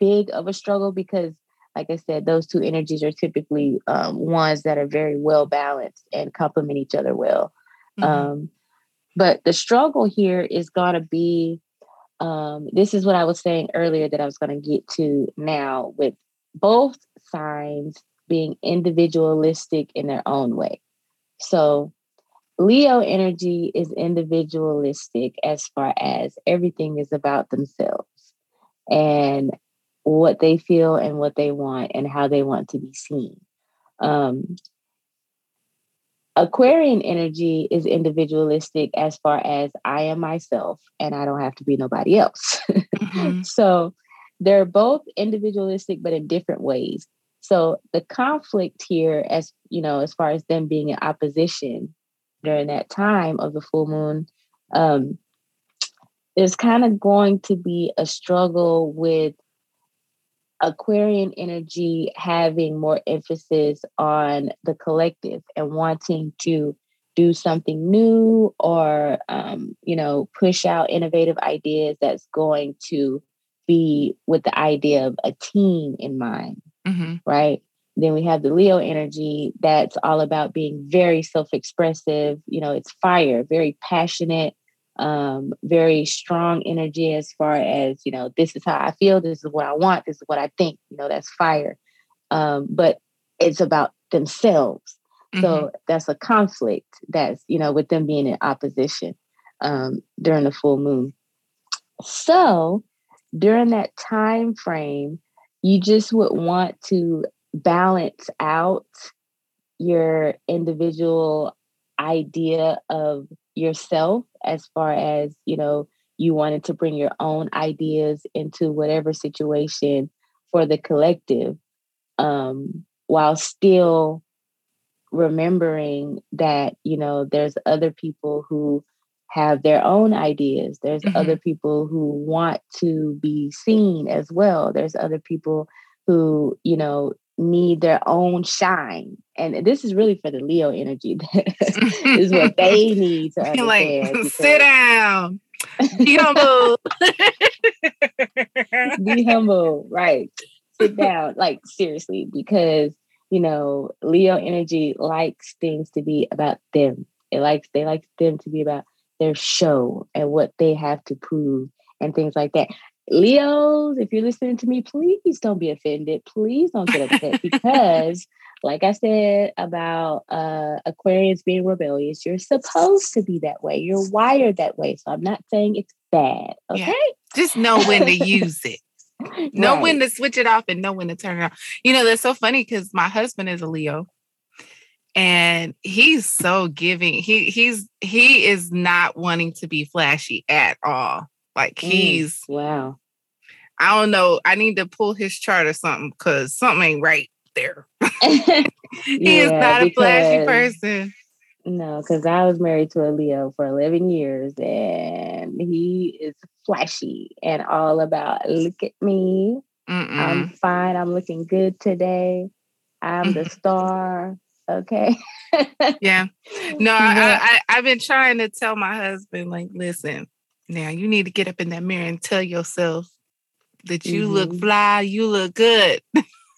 big of a struggle because, like I said, those two energies are typically um, ones that are very well balanced and complement each other well. Mm-hmm. Um, but the struggle here is gonna be. Um, this is what I was saying earlier that I was going to get to now with both signs being individualistic in their own way. So Leo energy is individualistic as far as everything is about themselves and what they feel and what they want and how they want to be seen. Um, Aquarian energy is individualistic as far as I am myself and I don't have to be nobody else. Mm-hmm. so they're both individualistic, but in different ways. So the conflict here, as you know, as far as them being in opposition during that time of the full moon, um, there's kind of going to be a struggle with Aquarian energy having more emphasis on the collective and wanting to do something new or um, you know push out innovative ideas that's going to be with the idea of a team in mind mm-hmm. right? Then we have the Leo energy that's all about being very self expressive. You know, it's fire, very passionate, um, very strong energy as far as, you know, this is how I feel, this is what I want, this is what I think. You know, that's fire. Um, but it's about themselves. Mm-hmm. So that's a conflict that's, you know, with them being in opposition um, during the full moon. So during that time frame, you just would want to balance out your individual idea of yourself as far as you know you wanted to bring your own ideas into whatever situation for the collective um, while still remembering that you know there's other people who have their own ideas. There's mm-hmm. other people who want to be seen as well. There's other people who, you know, need their own shine. And this is really for the Leo energy. is what they need to understand. like, sit down. Be humble. Be humble. Right. Sit down. Like seriously, because you know, Leo energy likes things to be about them. It likes they like them to be about their show and what they have to prove and things like that. Leos, if you're listening to me, please don't be offended. Please don't get upset because, like I said about uh, Aquarius being rebellious, you're supposed to be that way. You're wired that way. So I'm not saying it's bad. Okay. Yeah. Just know when to use it. know right. when to switch it off and know when to turn it off. You know, that's so funny because my husband is a Leo and he's so giving. He he's he is not wanting to be flashy at all. Like mm, he's mm, wow. I don't know. I need to pull his chart or something because something ain't right there. he yeah, is not a flashy person. No, because I was married to a Leo for 11 years and he is flashy and all about look at me. Mm-mm. I'm fine. I'm looking good today. I'm the star. Okay. yeah. No, yeah. I, I, I've been trying to tell my husband, like, listen, now you need to get up in that mirror and tell yourself that you mm-hmm. look fly, you look good.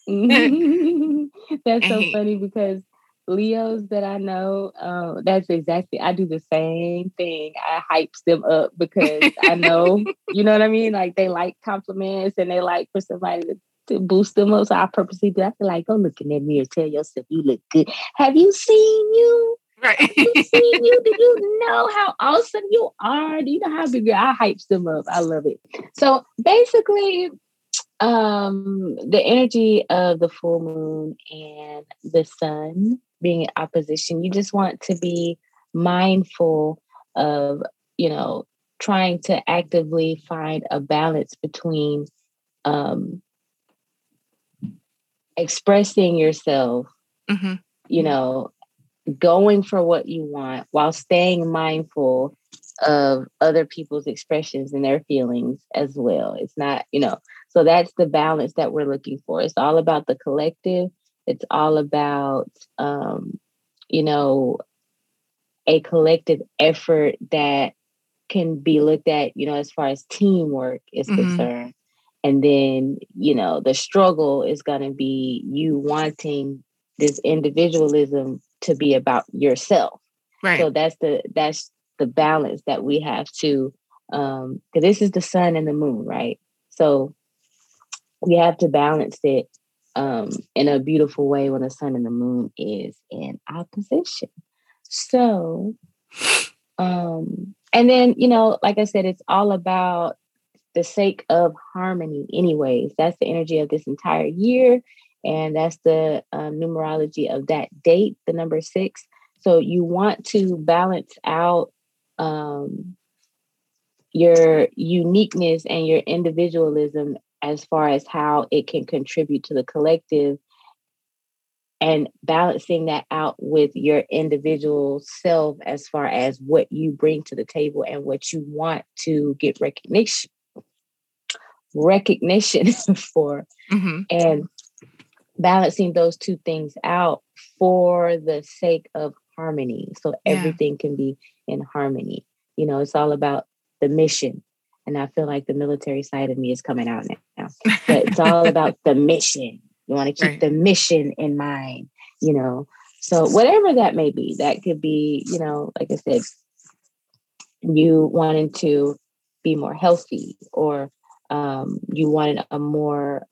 mm-hmm. That's so funny because Leos that I know, uh, that's exactly I do the same thing. I hypes them up because I know, you know what I mean? Like they like compliments and they like for somebody to, to boost them up. So I purposely do. I feel like, go look in that mirror, tell yourself you look good. Have you seen you? Right. You seen you? Do you know how awesome you are? Do you know how big I hypes them up? I love it. So basically, um, the energy of the full moon and the sun being in opposition, you just want to be mindful of, you know, trying to actively find a balance between um, expressing yourself, mm-hmm. you know, going for what you want while staying mindful of other people's expressions and their feelings as well. It's not, you know, so that's the balance that we're looking for. It's all about the collective. It's all about, um, you know, a collective effort that can be looked at, you know, as far as teamwork is mm-hmm. concerned. And then, you know, the struggle is going to be you wanting this individualism to be about yourself. Right. So that's the that's the balance that we have to um because this is the sun and the moon, right? So we have to balance it um in a beautiful way when the sun and the moon is in opposition. So um and then you know like I said it's all about the sake of harmony anyways that's the energy of this entire year and that's the uh, numerology of that date, the number six. So you want to balance out um, your uniqueness and your individualism as far as how it can contribute to the collective and balancing that out with your individual self as far as what you bring to the table and what you want to get recognition recognition for mm-hmm. and balancing those two things out for the sake of harmony. So yeah. everything can be in harmony. You know, it's all about the mission. And I feel like the military side of me is coming out now. But it's all about the mission. You want to keep right. the mission in mind, you know. So whatever that may be, that could be, you know, like I said, you wanting to be more healthy or um, you wanted a more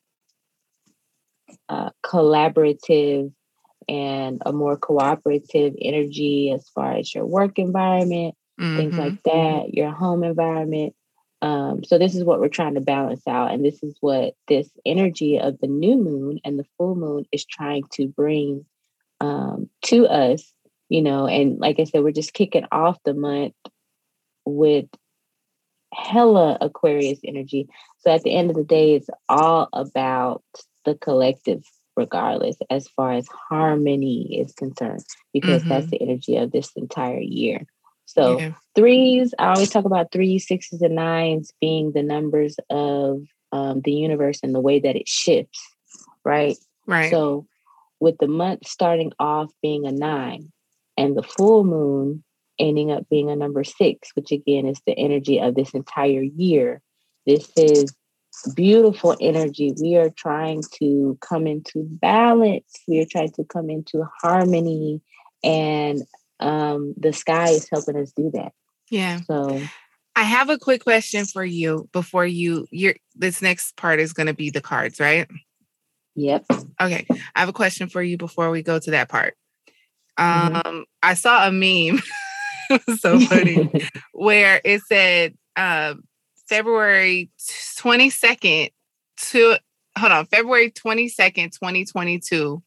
uh, collaborative and a more cooperative energy as far as your work environment, mm-hmm. things like that, your home environment. Um, so this is what we're trying to balance out, and this is what this energy of the new moon and the full moon is trying to bring um, to us. You know, and like I said, we're just kicking off the month with hella Aquarius energy. So at the end of the day, it's all about the collective regardless as far as harmony is concerned because mm-hmm. that's the energy of this entire year so yeah. threes i always talk about threes sixes and nines being the numbers of um, the universe and the way that it shifts right right so with the month starting off being a nine and the full moon ending up being a number six, which again is the energy of this entire year. This is beautiful energy. We are trying to come into balance. We are trying to come into harmony, and um, the sky is helping us do that. Yeah. So I have a quick question for you before you your this next part is going to be the cards, right? Yep. Okay. I have a question for you before we go to that part. Mm-hmm. Um mm-hmm. I saw a meme so funny where it said uh, February 22nd to hold on, February 22nd, 2022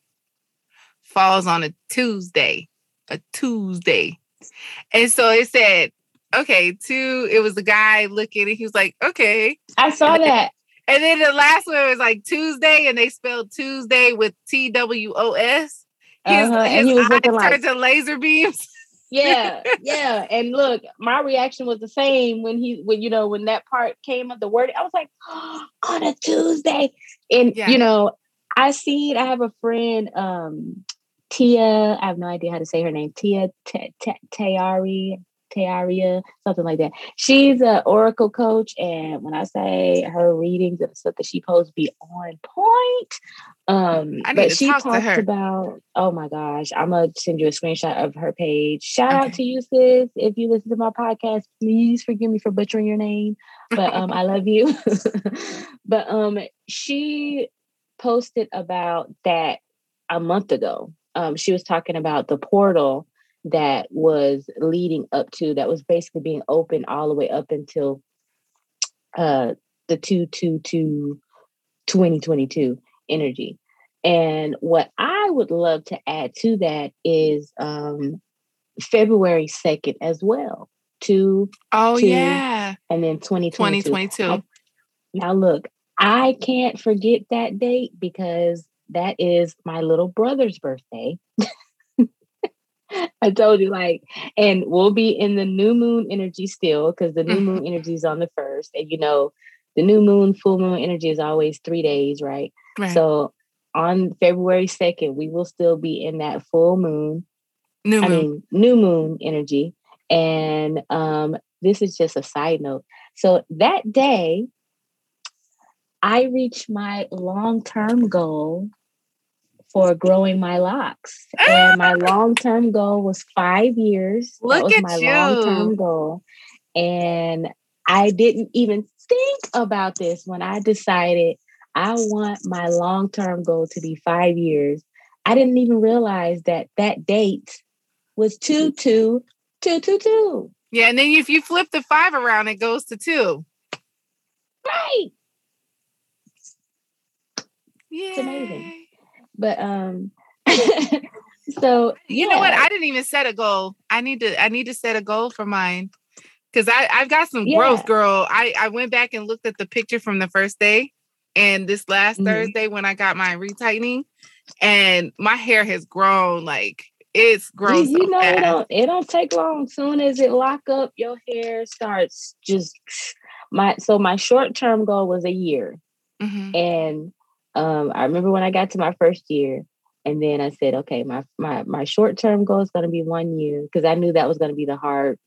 falls on a Tuesday. A Tuesday. And so it said, okay, two, it was the guy looking and he was like, okay. I saw and that. Then, and then the last one was like Tuesday, and they spelled Tuesday with T W O S. His, uh-huh. his he was eyes like, turned to laser beams. Yeah, yeah. And look, my reaction was the same when he when you know when that part came of the word. I was like, oh, on a Tuesday. And yeah. you know, I see it. I have a friend, um, Tia. I have no idea how to say her name. Tia Tayari. Taria, something like that. She's an oracle coach, and when I say her readings and stuff that she posts be on point, um, but she talks about. Oh my gosh, I'm gonna send you a screenshot of her page. Shout okay. out to you, sis. If you listen to my podcast, please forgive me for butchering your name, but um, I love you. but um, she posted about that a month ago. Um, she was talking about the portal that was leading up to that was basically being open all the way up until uh the 222 2022 energy. And what i would love to add to that is um february 2nd as well to oh two, yeah. and then 2022 2022 now look i can't forget that date because that is my little brother's birthday. I told you, like, and we'll be in the new moon energy still because the new moon energy is on the first. And you know, the new moon, full moon energy is always three days, right? Right. So on February 2nd, we will still be in that full moon. New moon. I mean, new moon energy. And um, this is just a side note. So that day, I reached my long term goal for growing my locks. And my long term goal was five years. Look that was at my long term goal. And I didn't even think about this when I decided I want my long term goal to be five years. I didn't even realize that that date was two, two, two, two, two. Yeah. And then if you flip the five around, it goes to two. Right. Yeah. It's amazing. But um so you know what? I didn't even set a goal. I need to I need to set a goal for mine. Cause I, I've got some yeah. growth, girl. I, I went back and looked at the picture from the first day and this last mm-hmm. Thursday when I got my retightening, and my hair has grown like it's grown. You, so know, it don't, it don't take long. Soon as it lock up, your hair starts just my. So my short term goal was a year, mm-hmm. and um, I remember when I got to my first year, and then I said, okay, my my my short term goal is going to be one year because I knew that was going to be the hard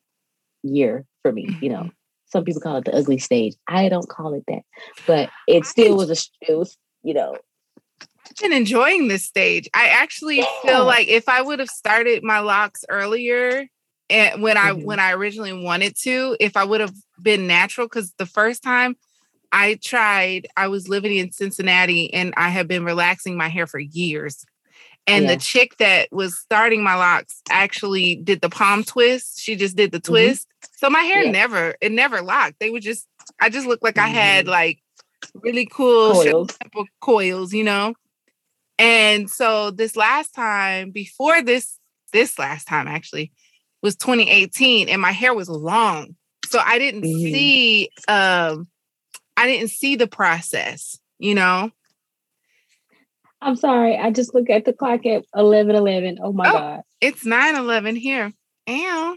year for me. You know, mm-hmm. Some people call it the ugly stage. I don't call it that, but it still was a it was you know. I've been enjoying this stage. I actually yeah. feel like if I would have started my locks earlier, and when I mm-hmm. when I originally wanted to, if I would have been natural, because the first time I tried, I was living in Cincinnati and I have been relaxing my hair for years. And yeah. the chick that was starting my locks actually did the palm twist. She just did the mm-hmm. twist. So my hair yeah. never, it never locked. They were just, I just looked like mm-hmm. I had mm-hmm. like really cool coils. coils, you know? And so this last time, before this, this last time actually was 2018 and my hair was long. So I didn't mm-hmm. see um I didn't see the process, you know? I'm sorry. I just look at the clock at 11 11. Oh my oh, God. It's 9 11 here. Ow.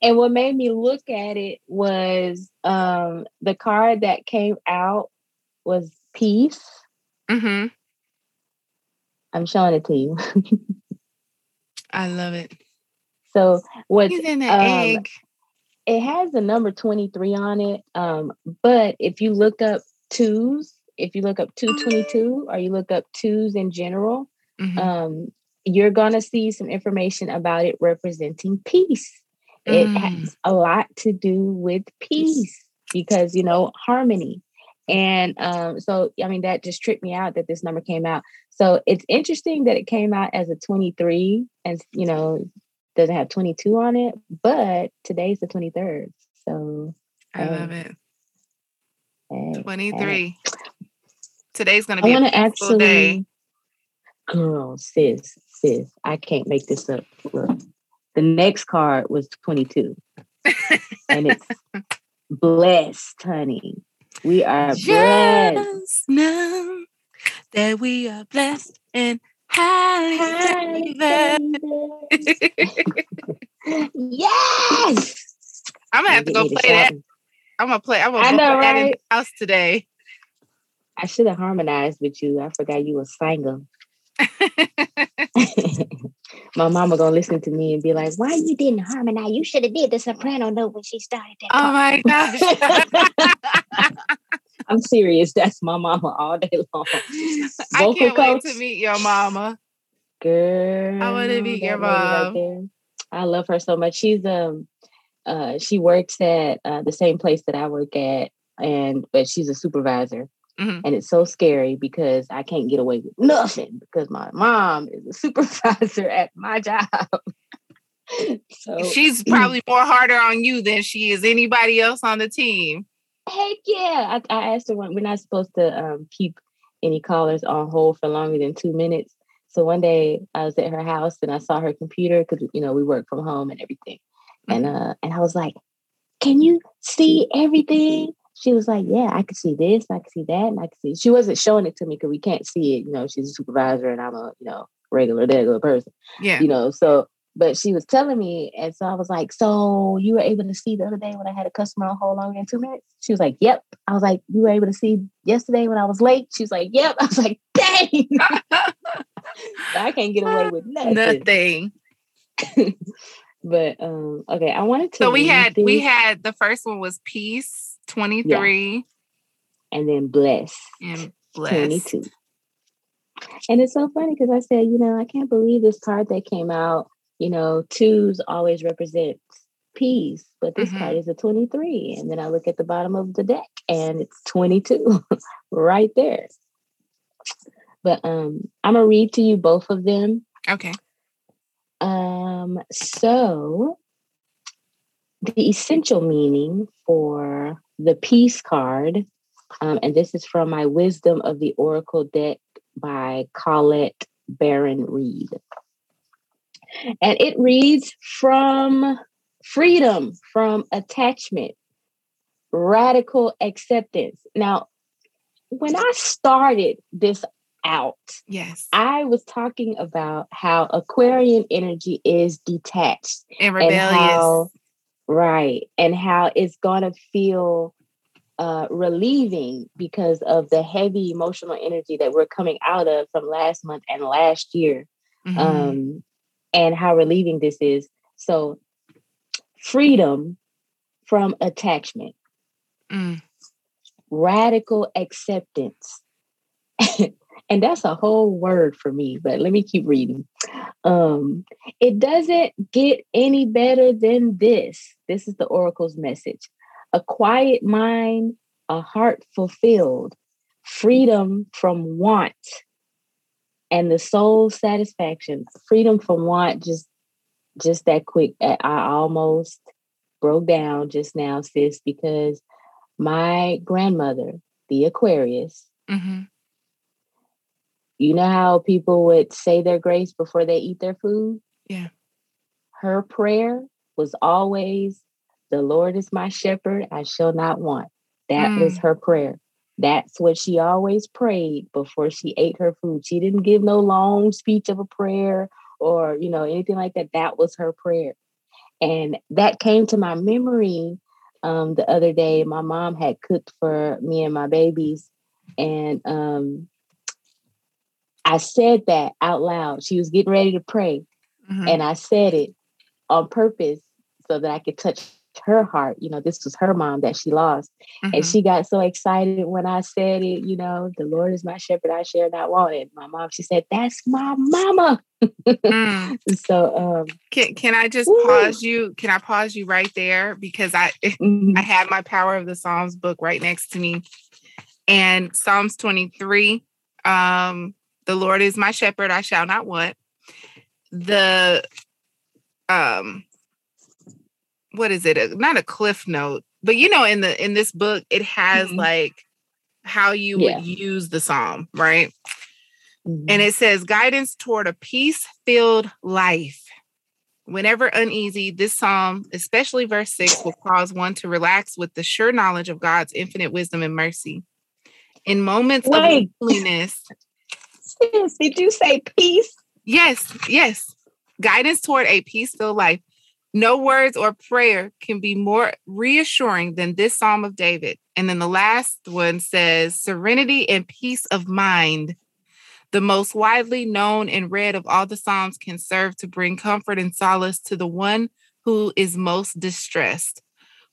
And what made me look at it was um, the card that came out was peace. Mm-hmm. I'm showing it to you. I love it. So what's He's in the um, egg. It has the number 23 on it. Um, but if you look up twos, if you look up 222 or you look up twos in general, mm-hmm. um, you're gonna see some information about it representing peace. It mm. has a lot to do with peace because you know harmony and um, so, I mean, that just tripped me out that this number came out. So it's interesting that it came out as a 23 and, you know, doesn't have 22 on it, but today's the 23rd. So I um, love it. Hey, 23. Hey. Today's going to be I a actually, day. Girl, sis, sis, I can't make this up. Look, the next card was 22. and it's blessed, honey. We are Just blessed. know that we are blessed and highly favored. yes. I'm gonna have to go play that. I'm gonna play. I'm gonna I know, play right? that in the house today. I should have harmonized with you. I forgot you were singer. My mama gonna listen to me and be like, "Why you didn't harmonize? You should have did the soprano note when she started that." Oh my gosh! I'm serious. That's my mama all day long. I can't coach. wait to meet your mama. Girl, I want to meet your mom. Right I love her so much. She's um, uh, she works at uh, the same place that I work at, and but she's a supervisor. Mm-hmm. And it's so scary because I can't get away with nothing because my mom is a supervisor at my job. so she's probably more harder on you than she is anybody else on the team. Heck yeah. I, I asked her when we're not supposed to um, keep any callers on hold for longer than two minutes. So one day I was at her house and I saw her computer because you know we work from home and everything. Mm-hmm. And uh and I was like, Can you see everything? She was like, Yeah, I could see this, I could see that, and I could see. She wasn't showing it to me because we can't see it. You know, she's a supervisor and I'm a, you know, regular, regular person. Yeah. You know, so, but she was telling me, and so I was like, So you were able to see the other day when I had a customer on hold longer than two minutes? She was like, Yep. I was like, You were able to see yesterday when I was late? She was like, Yep. I was like, Dang. I can't get away with nothing. Nothing. but um okay i wanted to so we had this. we had the first one was peace 23. Yeah. And then bless. And bless. 22. And it's so funny because I said, you know, I can't believe this card that came out. You know, twos always represents peace, but this mm-hmm. card is a 23. And then I look at the bottom of the deck and it's 22 right there. But um I'm gonna read to you both of them. Okay. Um, so the essential meaning for the peace card, um, and this is from my Wisdom of the Oracle deck by Colette Baron Reid. And it reads from freedom from attachment, radical acceptance. Now, when I started this out, yes, I was talking about how Aquarian energy is detached and rebellious. And how, Right. And how it's going to feel uh, relieving because of the heavy emotional energy that we're coming out of from last month and last year. Mm-hmm. Um, and how relieving this is. So, freedom from attachment, mm. radical acceptance. and that's a whole word for me, but let me keep reading. Um, it doesn't get any better than this. This is the oracle's message. A quiet mind, a heart fulfilled, freedom from want, and the soul satisfaction. Freedom from want, just just that quick. I almost broke down just now, sis, because my grandmother, the Aquarius, mm-hmm you know how people would say their grace before they eat their food? Yeah. Her prayer was always, The Lord is my shepherd, I shall not want. That mm. was her prayer. That's what she always prayed before she ate her food. She didn't give no long speech of a prayer or, you know, anything like that. That was her prayer. And that came to my memory um, the other day. My mom had cooked for me and my babies. And um, I said that out loud. She was getting ready to pray. Mm-hmm. And I said it. on purpose so that I could touch her heart. You know, this was her mom that she lost. Mm-hmm. And she got so excited when I said it, you know, the Lord is my shepherd, I shall not want it. My mom, she said, That's my mama. mm. So um can can I just woo. pause you? Can I pause you right there? Because I mm-hmm. I had my power of the Psalms book right next to me. And Psalms 23, um, the Lord is my shepherd, I shall not want. The um what is it? A, not a cliff note, but you know, in the in this book, it has mm-hmm. like how you yeah. would use the psalm, right? Mm-hmm. And it says guidance toward a peace-filled life. Whenever uneasy, this psalm, especially verse six, will cause one to relax with the sure knowledge of God's infinite wisdom and mercy. In moments Wait. of loneliness. Did you say peace? Yes, yes. Guidance toward a peace-filled life. No words or prayer can be more reassuring than this Psalm of David. And then the last one says, Serenity and peace of mind. The most widely known and read of all the Psalms can serve to bring comfort and solace to the one who is most distressed.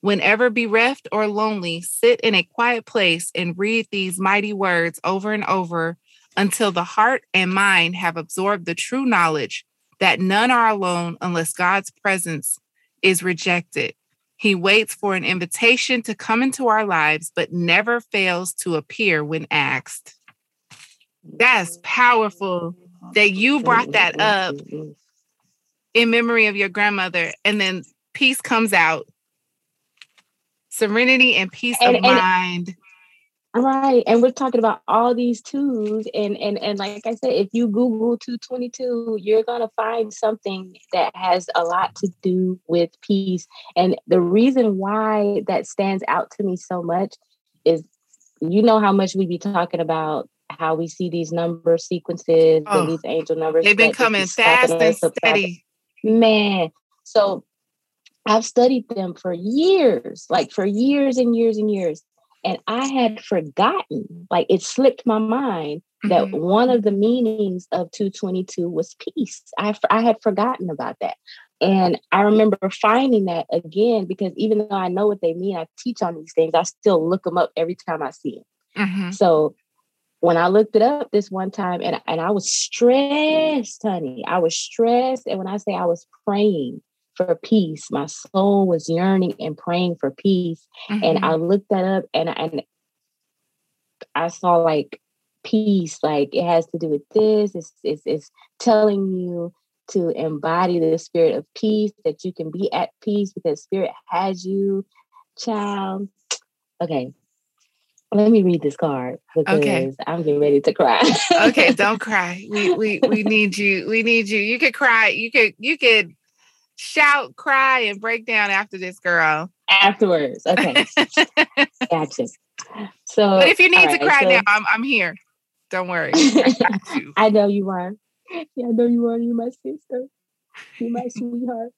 Whenever bereft or lonely, sit in a quiet place and read these mighty words over and over until the heart and mind have absorbed the true knowledge that none are alone unless God's presence is rejected. He waits for an invitation to come into our lives, but never fails to appear when asked. That's powerful that you brought that up in memory of your grandmother, and then peace comes out. Serenity and peace and, of and, mind Right. And we're talking about all these twos. And and and like I said, if you Google 222, you're gonna find something that has a lot to do with peace. And the reason why that stands out to me so much is you know how much we be talking about how we see these number sequences oh, and these angel numbers. They've been coming fast and steady. Man. So I've studied them for years, like for years and years and years. And I had forgotten, like it slipped my mind that mm-hmm. one of the meanings of 222 was peace. I, I had forgotten about that. And I remember finding that again because even though I know what they mean, I teach on these things, I still look them up every time I see them. Mm-hmm. So when I looked it up this one time and, and I was stressed, honey, I was stressed. And when I say I was praying, for peace. My soul was yearning and praying for peace. Mm-hmm. And I mm-hmm. looked that up and, and I saw like peace, like it has to do with this. It's, it's, it's telling you to embody the spirit of peace, that you can be at peace because spirit has you, child. Okay. Let me read this card because okay. I'm getting ready to cry. okay, don't cry. We we we need you. We need you. You could cry. You could you could shout, cry, and break down after this, girl. Afterwards. Okay. gotcha. So But if you need to cry so, now, I'm I'm here. Don't worry. I, I know you are. Yeah, I know you are. You're my sister. You're my sweetheart.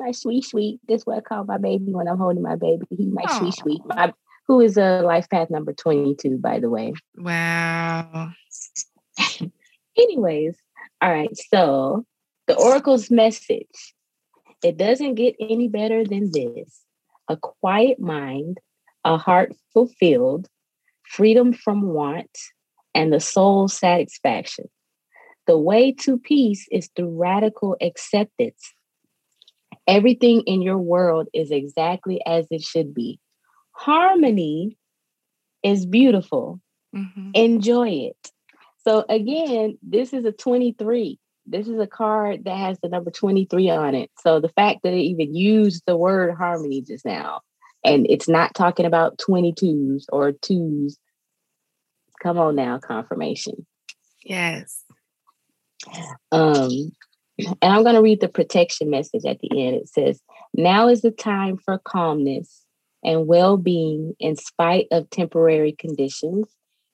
My sweet, sweet. This is what I call my baby when I'm holding my baby. He's my Aww. sweet, sweet. My who is a life path number 22, by the way. Wow. Anyways, all right. So the oracle's message it doesn't get any better than this a quiet mind, a heart fulfilled, freedom from want, and the soul satisfaction. The way to peace is through radical acceptance. Everything in your world is exactly as it should be. Harmony is beautiful. Mm-hmm. Enjoy it. So, again, this is a 23 this is a card that has the number 23 on it. So the fact that it even used the word harmony just now, and it's not talking about 22s or twos. Come on now, confirmation. Yes. Um, and I'm going to read the protection message at the end. It says, Now is the time for calmness and well being in spite of temporary conditions,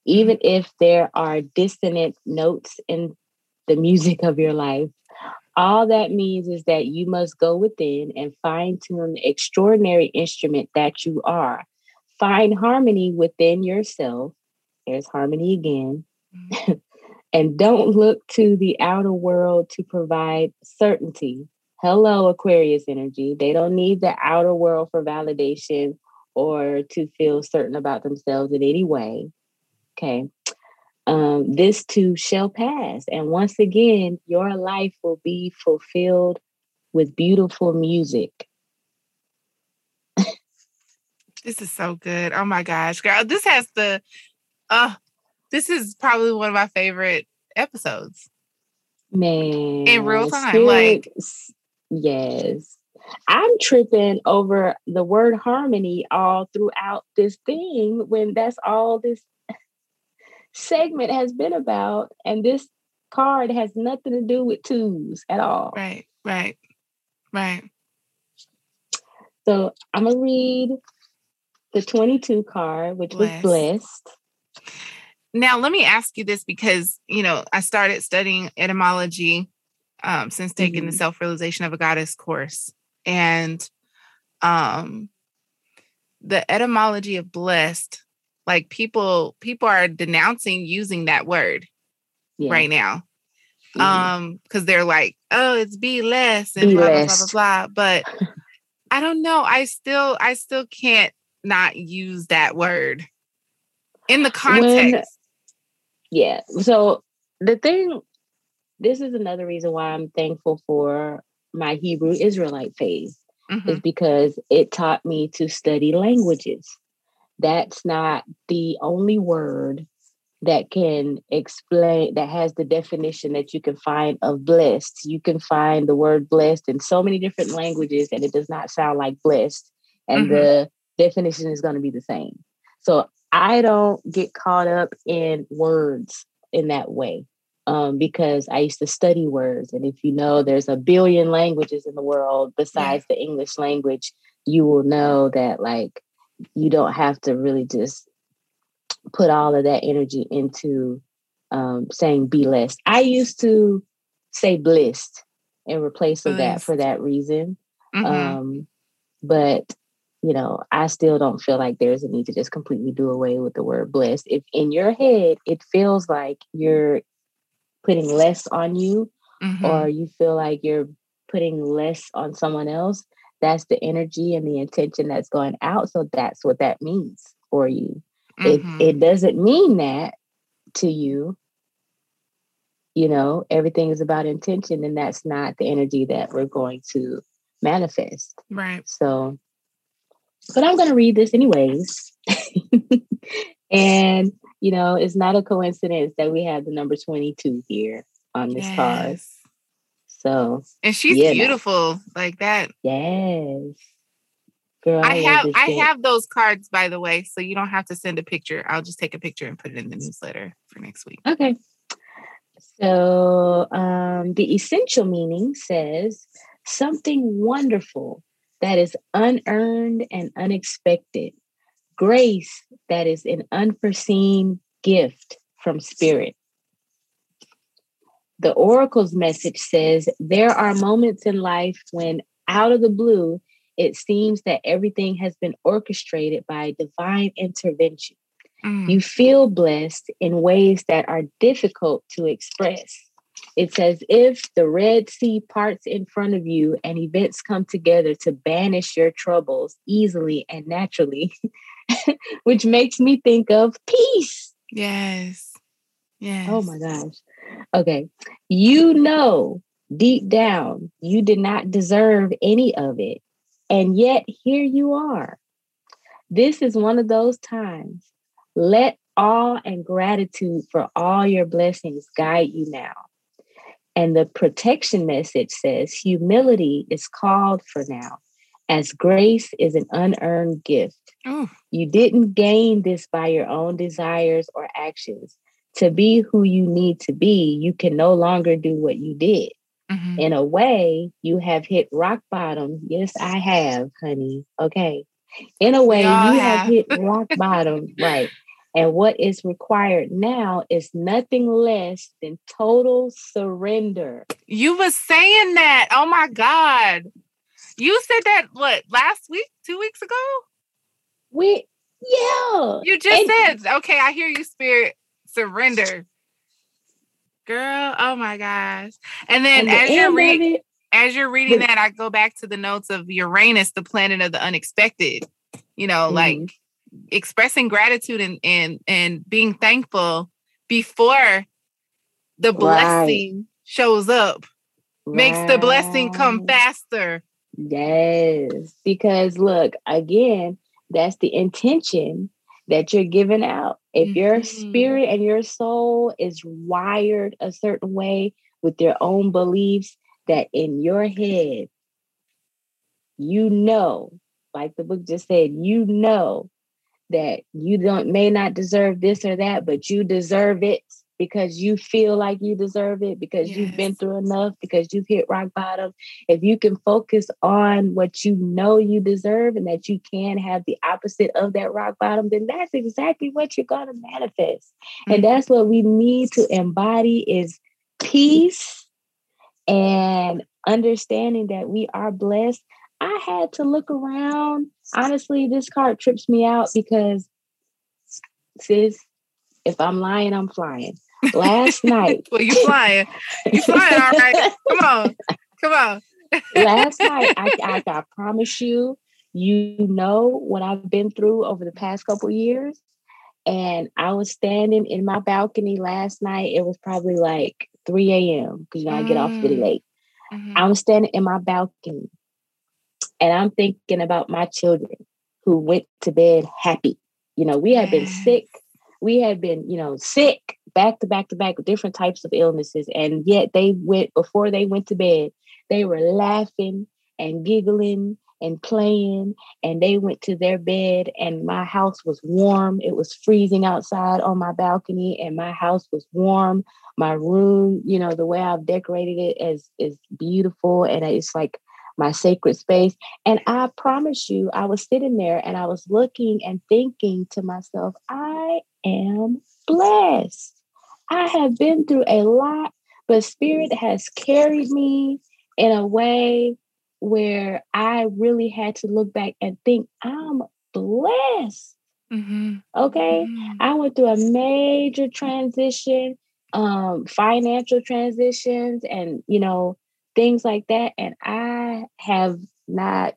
even if there are dissonant notes in the music of your life. All that means is that you must go within and fine tune the extraordinary instrument that you are. Find harmony within yourself. There's harmony again. Mm-hmm. and don't look to the outer world to provide certainty. Hello, Aquarius energy. They don't need the outer world for validation or to feel certain about themselves in any way. Okay. Um, this too shall pass. And once again, your life will be fulfilled with beautiful music. this is so good. Oh my gosh, girl. This has the uh this is probably one of my favorite episodes. Man. In real time. Spirit, like yes. I'm tripping over the word harmony all throughout this thing when that's all this segment has been about. And this card has nothing to do with twos at all. Right, right, right. So I'm going to read the 22 card, which blessed. was blessed. Now, let me ask you this because, you know, I started studying etymology um, since taking mm-hmm. the self realization of a goddess course and um the etymology of blessed like people people are denouncing using that word yeah. right now mm-hmm. um because they're like oh it's be less and be blah, blah, blah blah blah but i don't know i still i still can't not use that word in the context when, yeah so the thing this is another reason why i'm thankful for my Hebrew Israelite phase mm-hmm. is because it taught me to study languages. That's not the only word that can explain that has the definition that you can find of blessed. You can find the word blessed in so many different languages and it does not sound like blessed and mm-hmm. the definition is going to be the same. So I don't get caught up in words in that way um, because I used to study words. And if you know there's a billion languages in the world besides yeah. the English language, you will know that like you don't have to really just put all of that energy into um, saying be less. I used to say blissed and replace of that for that reason. Mm-hmm. Um, but you know, I still don't feel like there's a need to just completely do away with the word blessed. If in your head it feels like you're putting less on you mm-hmm. or you feel like you're putting less on someone else, that's the energy and the intention that's going out. So that's what that means for you. Mm-hmm. If it doesn't mean that to you, you know, everything is about intention, and that's not the energy that we're going to manifest. Right. So, but I'm going to read this anyways. and you know, it's not a coincidence that we have the number 22 here on this yes. card. So, and she's yeah, beautiful like that. Yes. Girl, I, I have I have those cards by the way, so you don't have to send a picture. I'll just take a picture and put it in the newsletter for next week. Okay. So, um, the essential meaning says something wonderful that is unearned and unexpected grace that is an unforeseen gift from spirit. The oracle's message says there are moments in life when, out of the blue, it seems that everything has been orchestrated by divine intervention. Mm. You feel blessed in ways that are difficult to express. It's as if the Red Sea parts in front of you and events come together to banish your troubles easily and naturally which makes me think of peace. Yes. Yes. Oh my gosh. Okay. You know deep down you did not deserve any of it. And yet here you are. This is one of those times. Let awe and gratitude for all your blessings guide you now. And the protection message says humility is called for now, as grace is an unearned gift. Oh. You didn't gain this by your own desires or actions. To be who you need to be, you can no longer do what you did. Mm-hmm. In a way, you have hit rock bottom. Yes, I have, honey. Okay. In a way, you have. have hit rock bottom. Right. And what is required now is nothing less than total surrender. You were saying that. Oh my God. You said that what last week, two weeks ago? We yeah. You just and, said, okay, I hear you, spirit. Surrender. Girl, oh my gosh. And then and as you're reading as you're reading that, I go back to the notes of Uranus, the planet of the unexpected. You know, mm-hmm. like expressing gratitude and and and being thankful before the blessing right. shows up right. makes the blessing come faster. Yes, because look, again, that's the intention that you're giving out. If mm-hmm. your spirit and your soul is wired a certain way with your own beliefs, that in your head, you know, like the book just said, you know that you don't may not deserve this or that, but you deserve it because you feel like you deserve it, because yes. you've been through enough, because you've hit rock bottom. If you can focus on what you know you deserve and that you can have the opposite of that rock bottom, then that's exactly what you're going to manifest. Mm-hmm. And that's what we need to embody is peace and understanding that we are blessed. I had to look around. Honestly, this card trips me out because, sis, if I'm lying, I'm flying. Last night. well, you flying. You flying, all right. Come on. Come on. Last night, I, I, I promise you, you know what I've been through over the past couple years. And I was standing in my balcony last night. It was probably like 3 a.m. because you know I get off really mm. late. Mm-hmm. I'm standing in my balcony and I'm thinking about my children who went to bed happy. You know, we had been sick. We had been, you know, sick back to back to back with different types of illnesses. And yet they went, before they went to bed, they were laughing and giggling and playing and they went to their bed and my house was warm. It was freezing outside on my balcony and my house was warm. My room you know the way i've decorated it is is beautiful and it's like my sacred space. And i promise you i was sitting there and i was looking and thinking to myself i am blessed i have been through a lot but spirit has carried me in a way where I really had to look back and think, I'm blessed. Mm-hmm. Okay. Mm-hmm. I went through a major transition, um, financial transitions, and, you know, things like that. And I have not,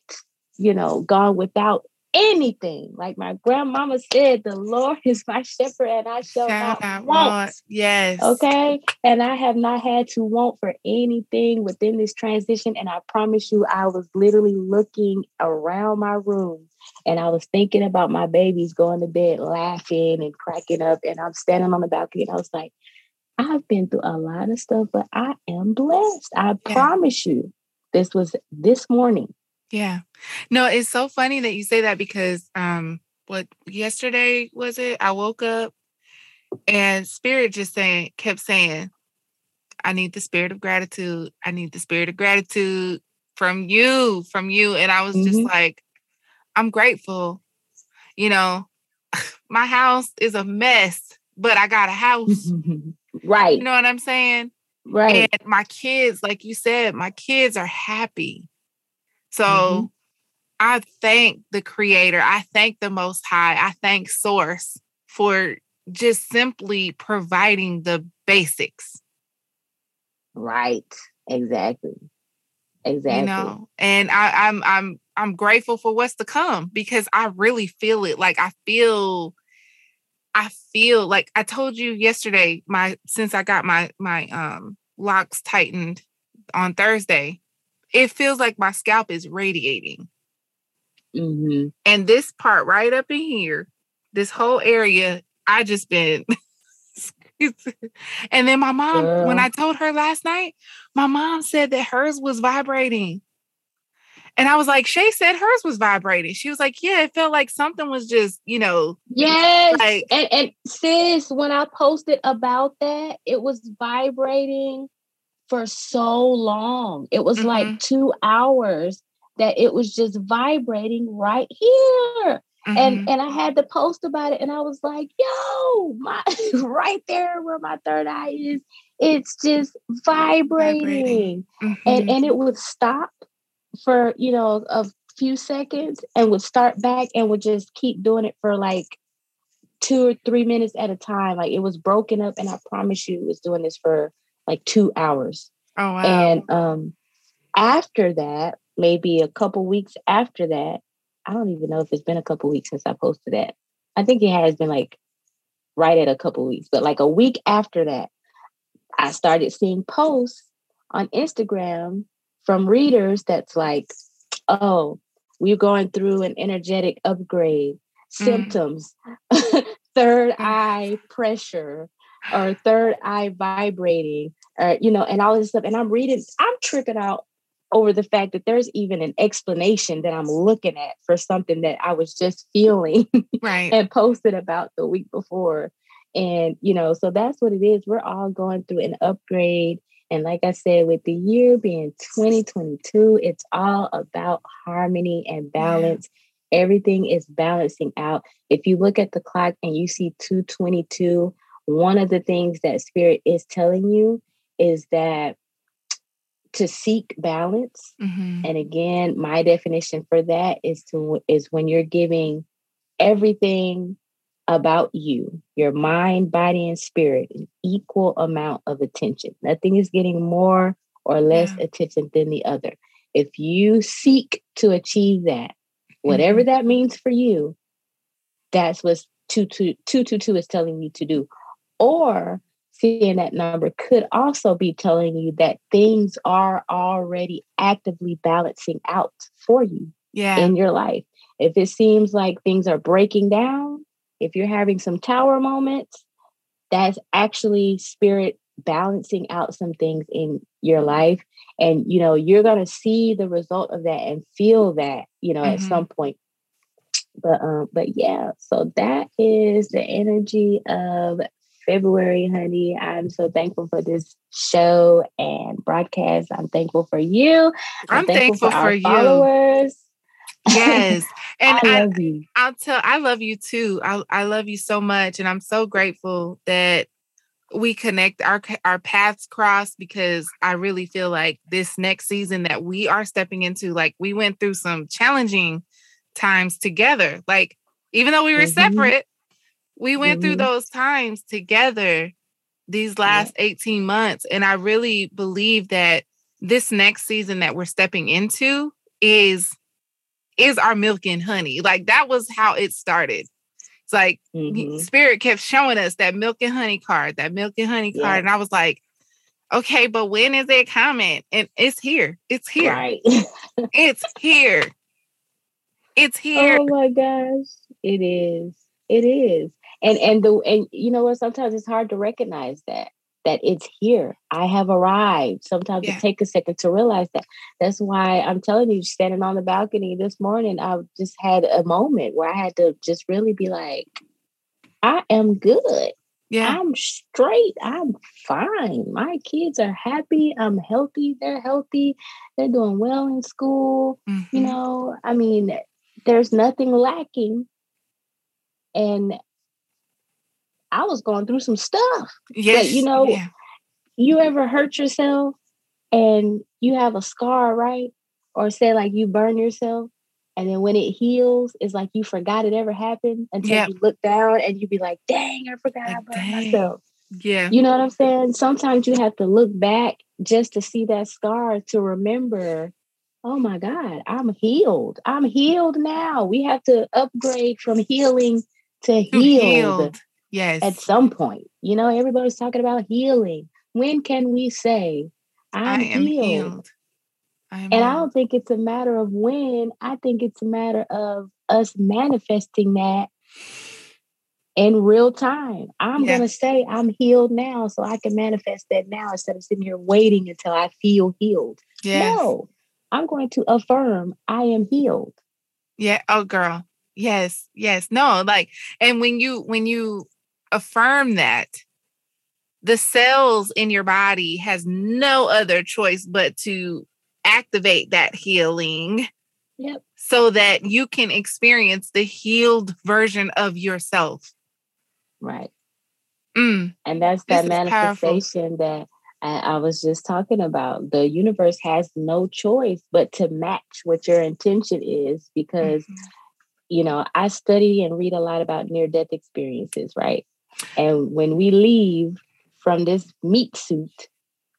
you know, gone without anything. Like my grandmama said, the Lord is my shepherd and I shall not want. want. Yes. Okay. And I have not had to want for anything within this transition. And I promise you, I was literally looking around my room and I was thinking about my babies going to bed laughing and cracking up. And I'm standing on the balcony and I was like, I've been through a lot of stuff, but I am blessed. I yeah. promise you. This was this morning. Yeah. No, it's so funny that you say that because um what yesterday was it? I woke up and spirit just saying kept saying, I need the spirit of gratitude. I need the spirit of gratitude from you, from you. And I was mm-hmm. just like, I'm grateful. You know, my house is a mess, but I got a house. right. You know what I'm saying? Right. And my kids, like you said, my kids are happy. So mm-hmm. I thank the creator. I thank the most high. I thank source for just simply providing the basics. Right. Exactly. Exactly. You know, and I, I'm I'm I'm grateful for what's to come because I really feel it. Like I feel I feel like I told you yesterday, my since I got my my um locks tightened on Thursday, it feels like my scalp is radiating. Mm-hmm. And this part right up in here, this whole area, I just been. and then my mom, Girl. when I told her last night, my mom said that hers was vibrating. And I was like, Shay said hers was vibrating. She was like, Yeah, it felt like something was just, you know. Yes. Like, and, and sis, when I posted about that, it was vibrating for so long. It was mm-hmm. like two hours that it was just vibrating right here. Mm-hmm. And and I had to post about it and I was like, yo, my right there where my third eye is, it's just vibrating. vibrating. Mm-hmm. And and it would stop for, you know, a few seconds and would start back and would just keep doing it for like two or three minutes at a time. Like it was broken up and I promise you it was doing this for like two hours. Oh wow. And um after that, maybe a couple weeks after that, I don't even know if it's been a couple weeks since I posted that. I think it has been like right at a couple weeks, but like a week after that, I started seeing posts on Instagram from readers that's like, oh, we're going through an energetic upgrade, mm. symptoms, third mm. eye pressure, or third eye vibrating, or, you know, and all this stuff. And I'm reading, I'm tricking out over the fact that there's even an explanation that I'm looking at for something that I was just feeling right. and posted about the week before. And, you know, so that's what it is. We're all going through an upgrade. And like I said, with the year being 2022, it's all about harmony and balance. Yeah. Everything is balancing out. If you look at the clock and you see 222, one of the things that spirit is telling you is that to seek balance mm-hmm. and again my definition for that is to is when you're giving everything about you your mind body and spirit an equal amount of attention nothing is getting more or less yeah. attention than the other if you seek to achieve that whatever mm-hmm. that means for you that's what 222 is telling you to do or seeing that number could also be telling you that things are already actively balancing out for you yeah. in your life. If it seems like things are breaking down, if you're having some tower moments, that's actually spirit balancing out some things in your life. And, you know, you're going to see the result of that and feel that, you know, mm-hmm. at some point. But, um, but yeah, so that is the energy of February, honey. I'm so thankful for this show and broadcast. I'm thankful for you. I'm, I'm thankful, thankful, for, for you. followers. Yes. And I love I, you. I'll tell I love you too. I, I love you so much. And I'm so grateful that we connect our our paths cross because I really feel like this next season that we are stepping into, like we went through some challenging times together. Like even though we were mm-hmm. separate, we went mm-hmm. through those times together these last yeah. 18 months. And I really believe that this next season that we're stepping into is is our milk and honey. Like that was how it started. It's like mm-hmm. spirit kept showing us that milk and honey card, that milk and honey card. Yeah. And I was like, okay, but when is it coming? And it's here. It's here. Right. it's here. It's here. Oh my gosh. It is. It is and and the and you know what? Sometimes it's hard to recognize that that it's here. I have arrived. Sometimes yeah. it takes a second to realize that. That's why i'm telling you standing on the balcony this morning i just had a moment where i had to just really be like i am good. Yeah. I'm straight. I'm fine. My kids are happy. I'm healthy. They're healthy. They're doing well in school. Mm-hmm. you know i mean there's nothing lacking. And I was going through some stuff. Yes. You know, yeah. you ever hurt yourself and you have a scar, right? Or say like you burn yourself and then when it heals, it's like you forgot it ever happened until yep. you look down and you be like, dang, I forgot like, I burned dang. myself. Yeah. You know what I'm saying? Sometimes you have to look back just to see that scar to remember, oh my God, I'm healed. I'm healed now. We have to upgrade from healing to healed. healed. Yes. At some point. You know, everybody's talking about healing. When can we say, I'm I am healed? healed. I am and healed. I don't think it's a matter of when. I think it's a matter of us manifesting that in real time. I'm yes. going to say I'm healed now so I can manifest that now instead of sitting here waiting until I feel healed. Yes. No, I'm going to affirm I am healed. Yeah. Oh, girl. Yes. Yes. No, like, and when you, when you, affirm that the cells in your body has no other choice but to activate that healing yep. so that you can experience the healed version of yourself right mm. and that's that manifestation that I, I was just talking about the universe has no choice but to match what your intention is because mm-hmm. you know i study and read a lot about near death experiences right and when we leave from this meat suit,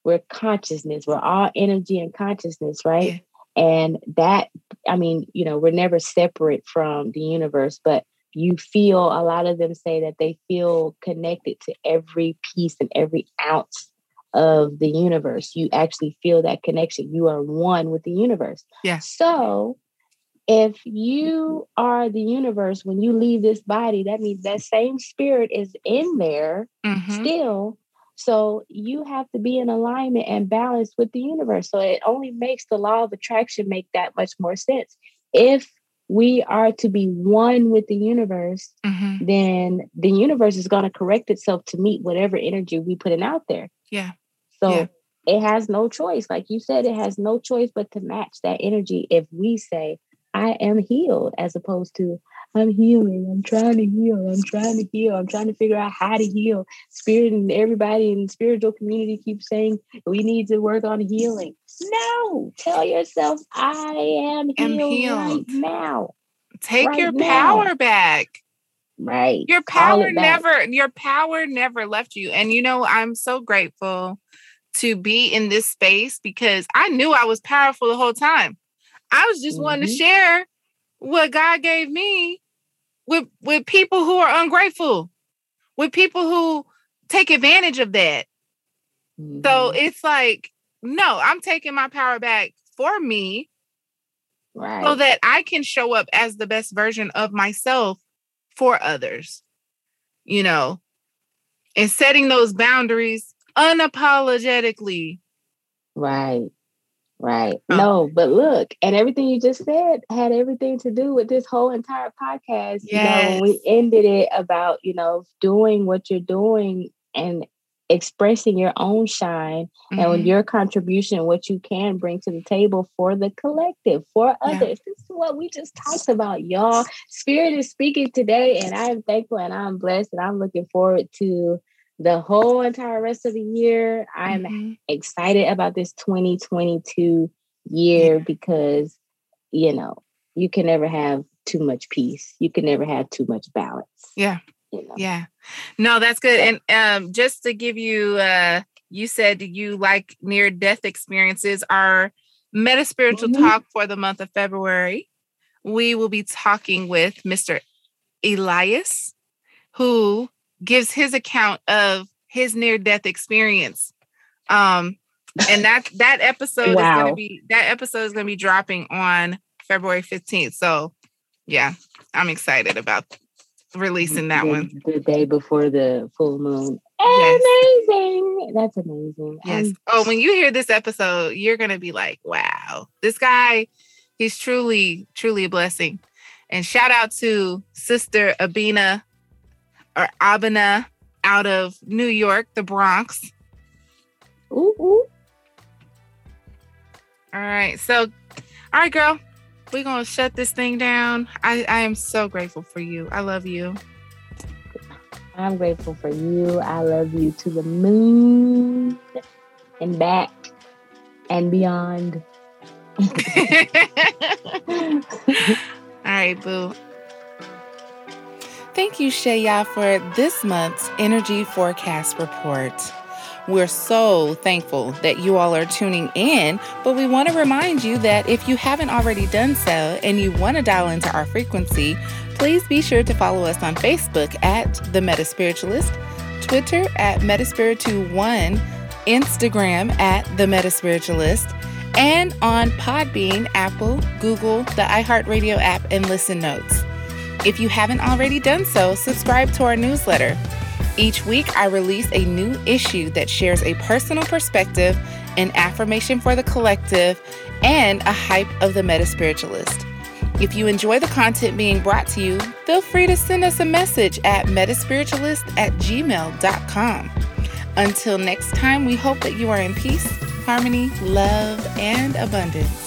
we're consciousness. We're all energy and consciousness, right? Yeah. And that, I mean, you know, we're never separate from the universe, but you feel a lot of them say that they feel connected to every piece and every ounce of the universe. You actually feel that connection. You are one with the universe. Yeah. So if you are the universe when you leave this body, that means that same spirit is in there mm-hmm. still. So you have to be in alignment and balance with the universe. So it only makes the law of attraction make that much more sense. If we are to be one with the universe, mm-hmm. then the universe is going to correct itself to meet whatever energy we put in out there. Yeah. So yeah. it has no choice. Like you said, it has no choice but to match that energy if we say, I am healed, as opposed to I'm healing. I'm trying to heal. I'm trying to heal. I'm trying to figure out how to heal. Spirit and everybody in the spiritual community keeps saying we need to work on healing. No, tell yourself I am healed, am healed. right now. Take right your now. power back. Right. Your power never your power never left you. And you know, I'm so grateful to be in this space because I knew I was powerful the whole time. I was just mm-hmm. wanting to mm-hmm. share what God gave me with with people who are ungrateful, with people who take advantage of that. Mm-hmm. So it's like, no, I'm taking my power back for me. Right. So that I can show up as the best version of myself for others. You know, and setting those boundaries unapologetically. Right. Right. Oh. No, but look, and everything you just said had everything to do with this whole entire podcast. Yes. You know, we ended it about, you know, doing what you're doing and expressing your own shine mm-hmm. and your contribution, what you can bring to the table for the collective, for others. Yeah. This is what we just talked about, y'all. Spirit is speaking today, and I am thankful and I'm blessed, and I'm looking forward to the whole entire rest of the year. I'm mm-hmm. excited about this 2022 year yeah. because, you know, you can never have too much peace. You can never have too much balance. Yeah. You know? Yeah. No, that's good. And um, just to give you, uh, you said you like near death experiences. Our meta spiritual mm-hmm. talk for the month of February, we will be talking with Mr. Elias, who gives his account of his near death experience. Um, and that that episode wow. is going to be that episode is going to be dropping on February 15th. So, yeah, I'm excited about releasing that the, one. The day before the full moon. Yes. Amazing. That's amazing. Yes. Um, oh, when you hear this episode, you're going to be like, wow, this guy, he's truly, truly a blessing. And shout out to Sister Abina or Abina out of New York, the Bronx. Ooh, ooh. All right. So, all right, girl, we're going to shut this thing down. I, I am so grateful for you. I love you. I'm grateful for you. I love you to the moon and back and beyond. all right, boo. Thank you, ShaYah, for this month's Energy Forecast Report. We're so thankful that you all are tuning in, but we want to remind you that if you haven't already done so and you want to dial into our frequency, please be sure to follow us on Facebook at The MetaSpiritualist, Twitter at Metaspiritu1, Instagram at The MetaSpiritualist, and on Podbean, Apple, Google, the iHeartRadio app, and Listen Notes. If you haven't already done so, subscribe to our newsletter. Each week, I release a new issue that shares a personal perspective, an affirmation for the collective, and a hype of the meta spiritualist. If you enjoy the content being brought to you, feel free to send us a message at metaspiritualist at gmail.com. Until next time, we hope that you are in peace, harmony, love, and abundance.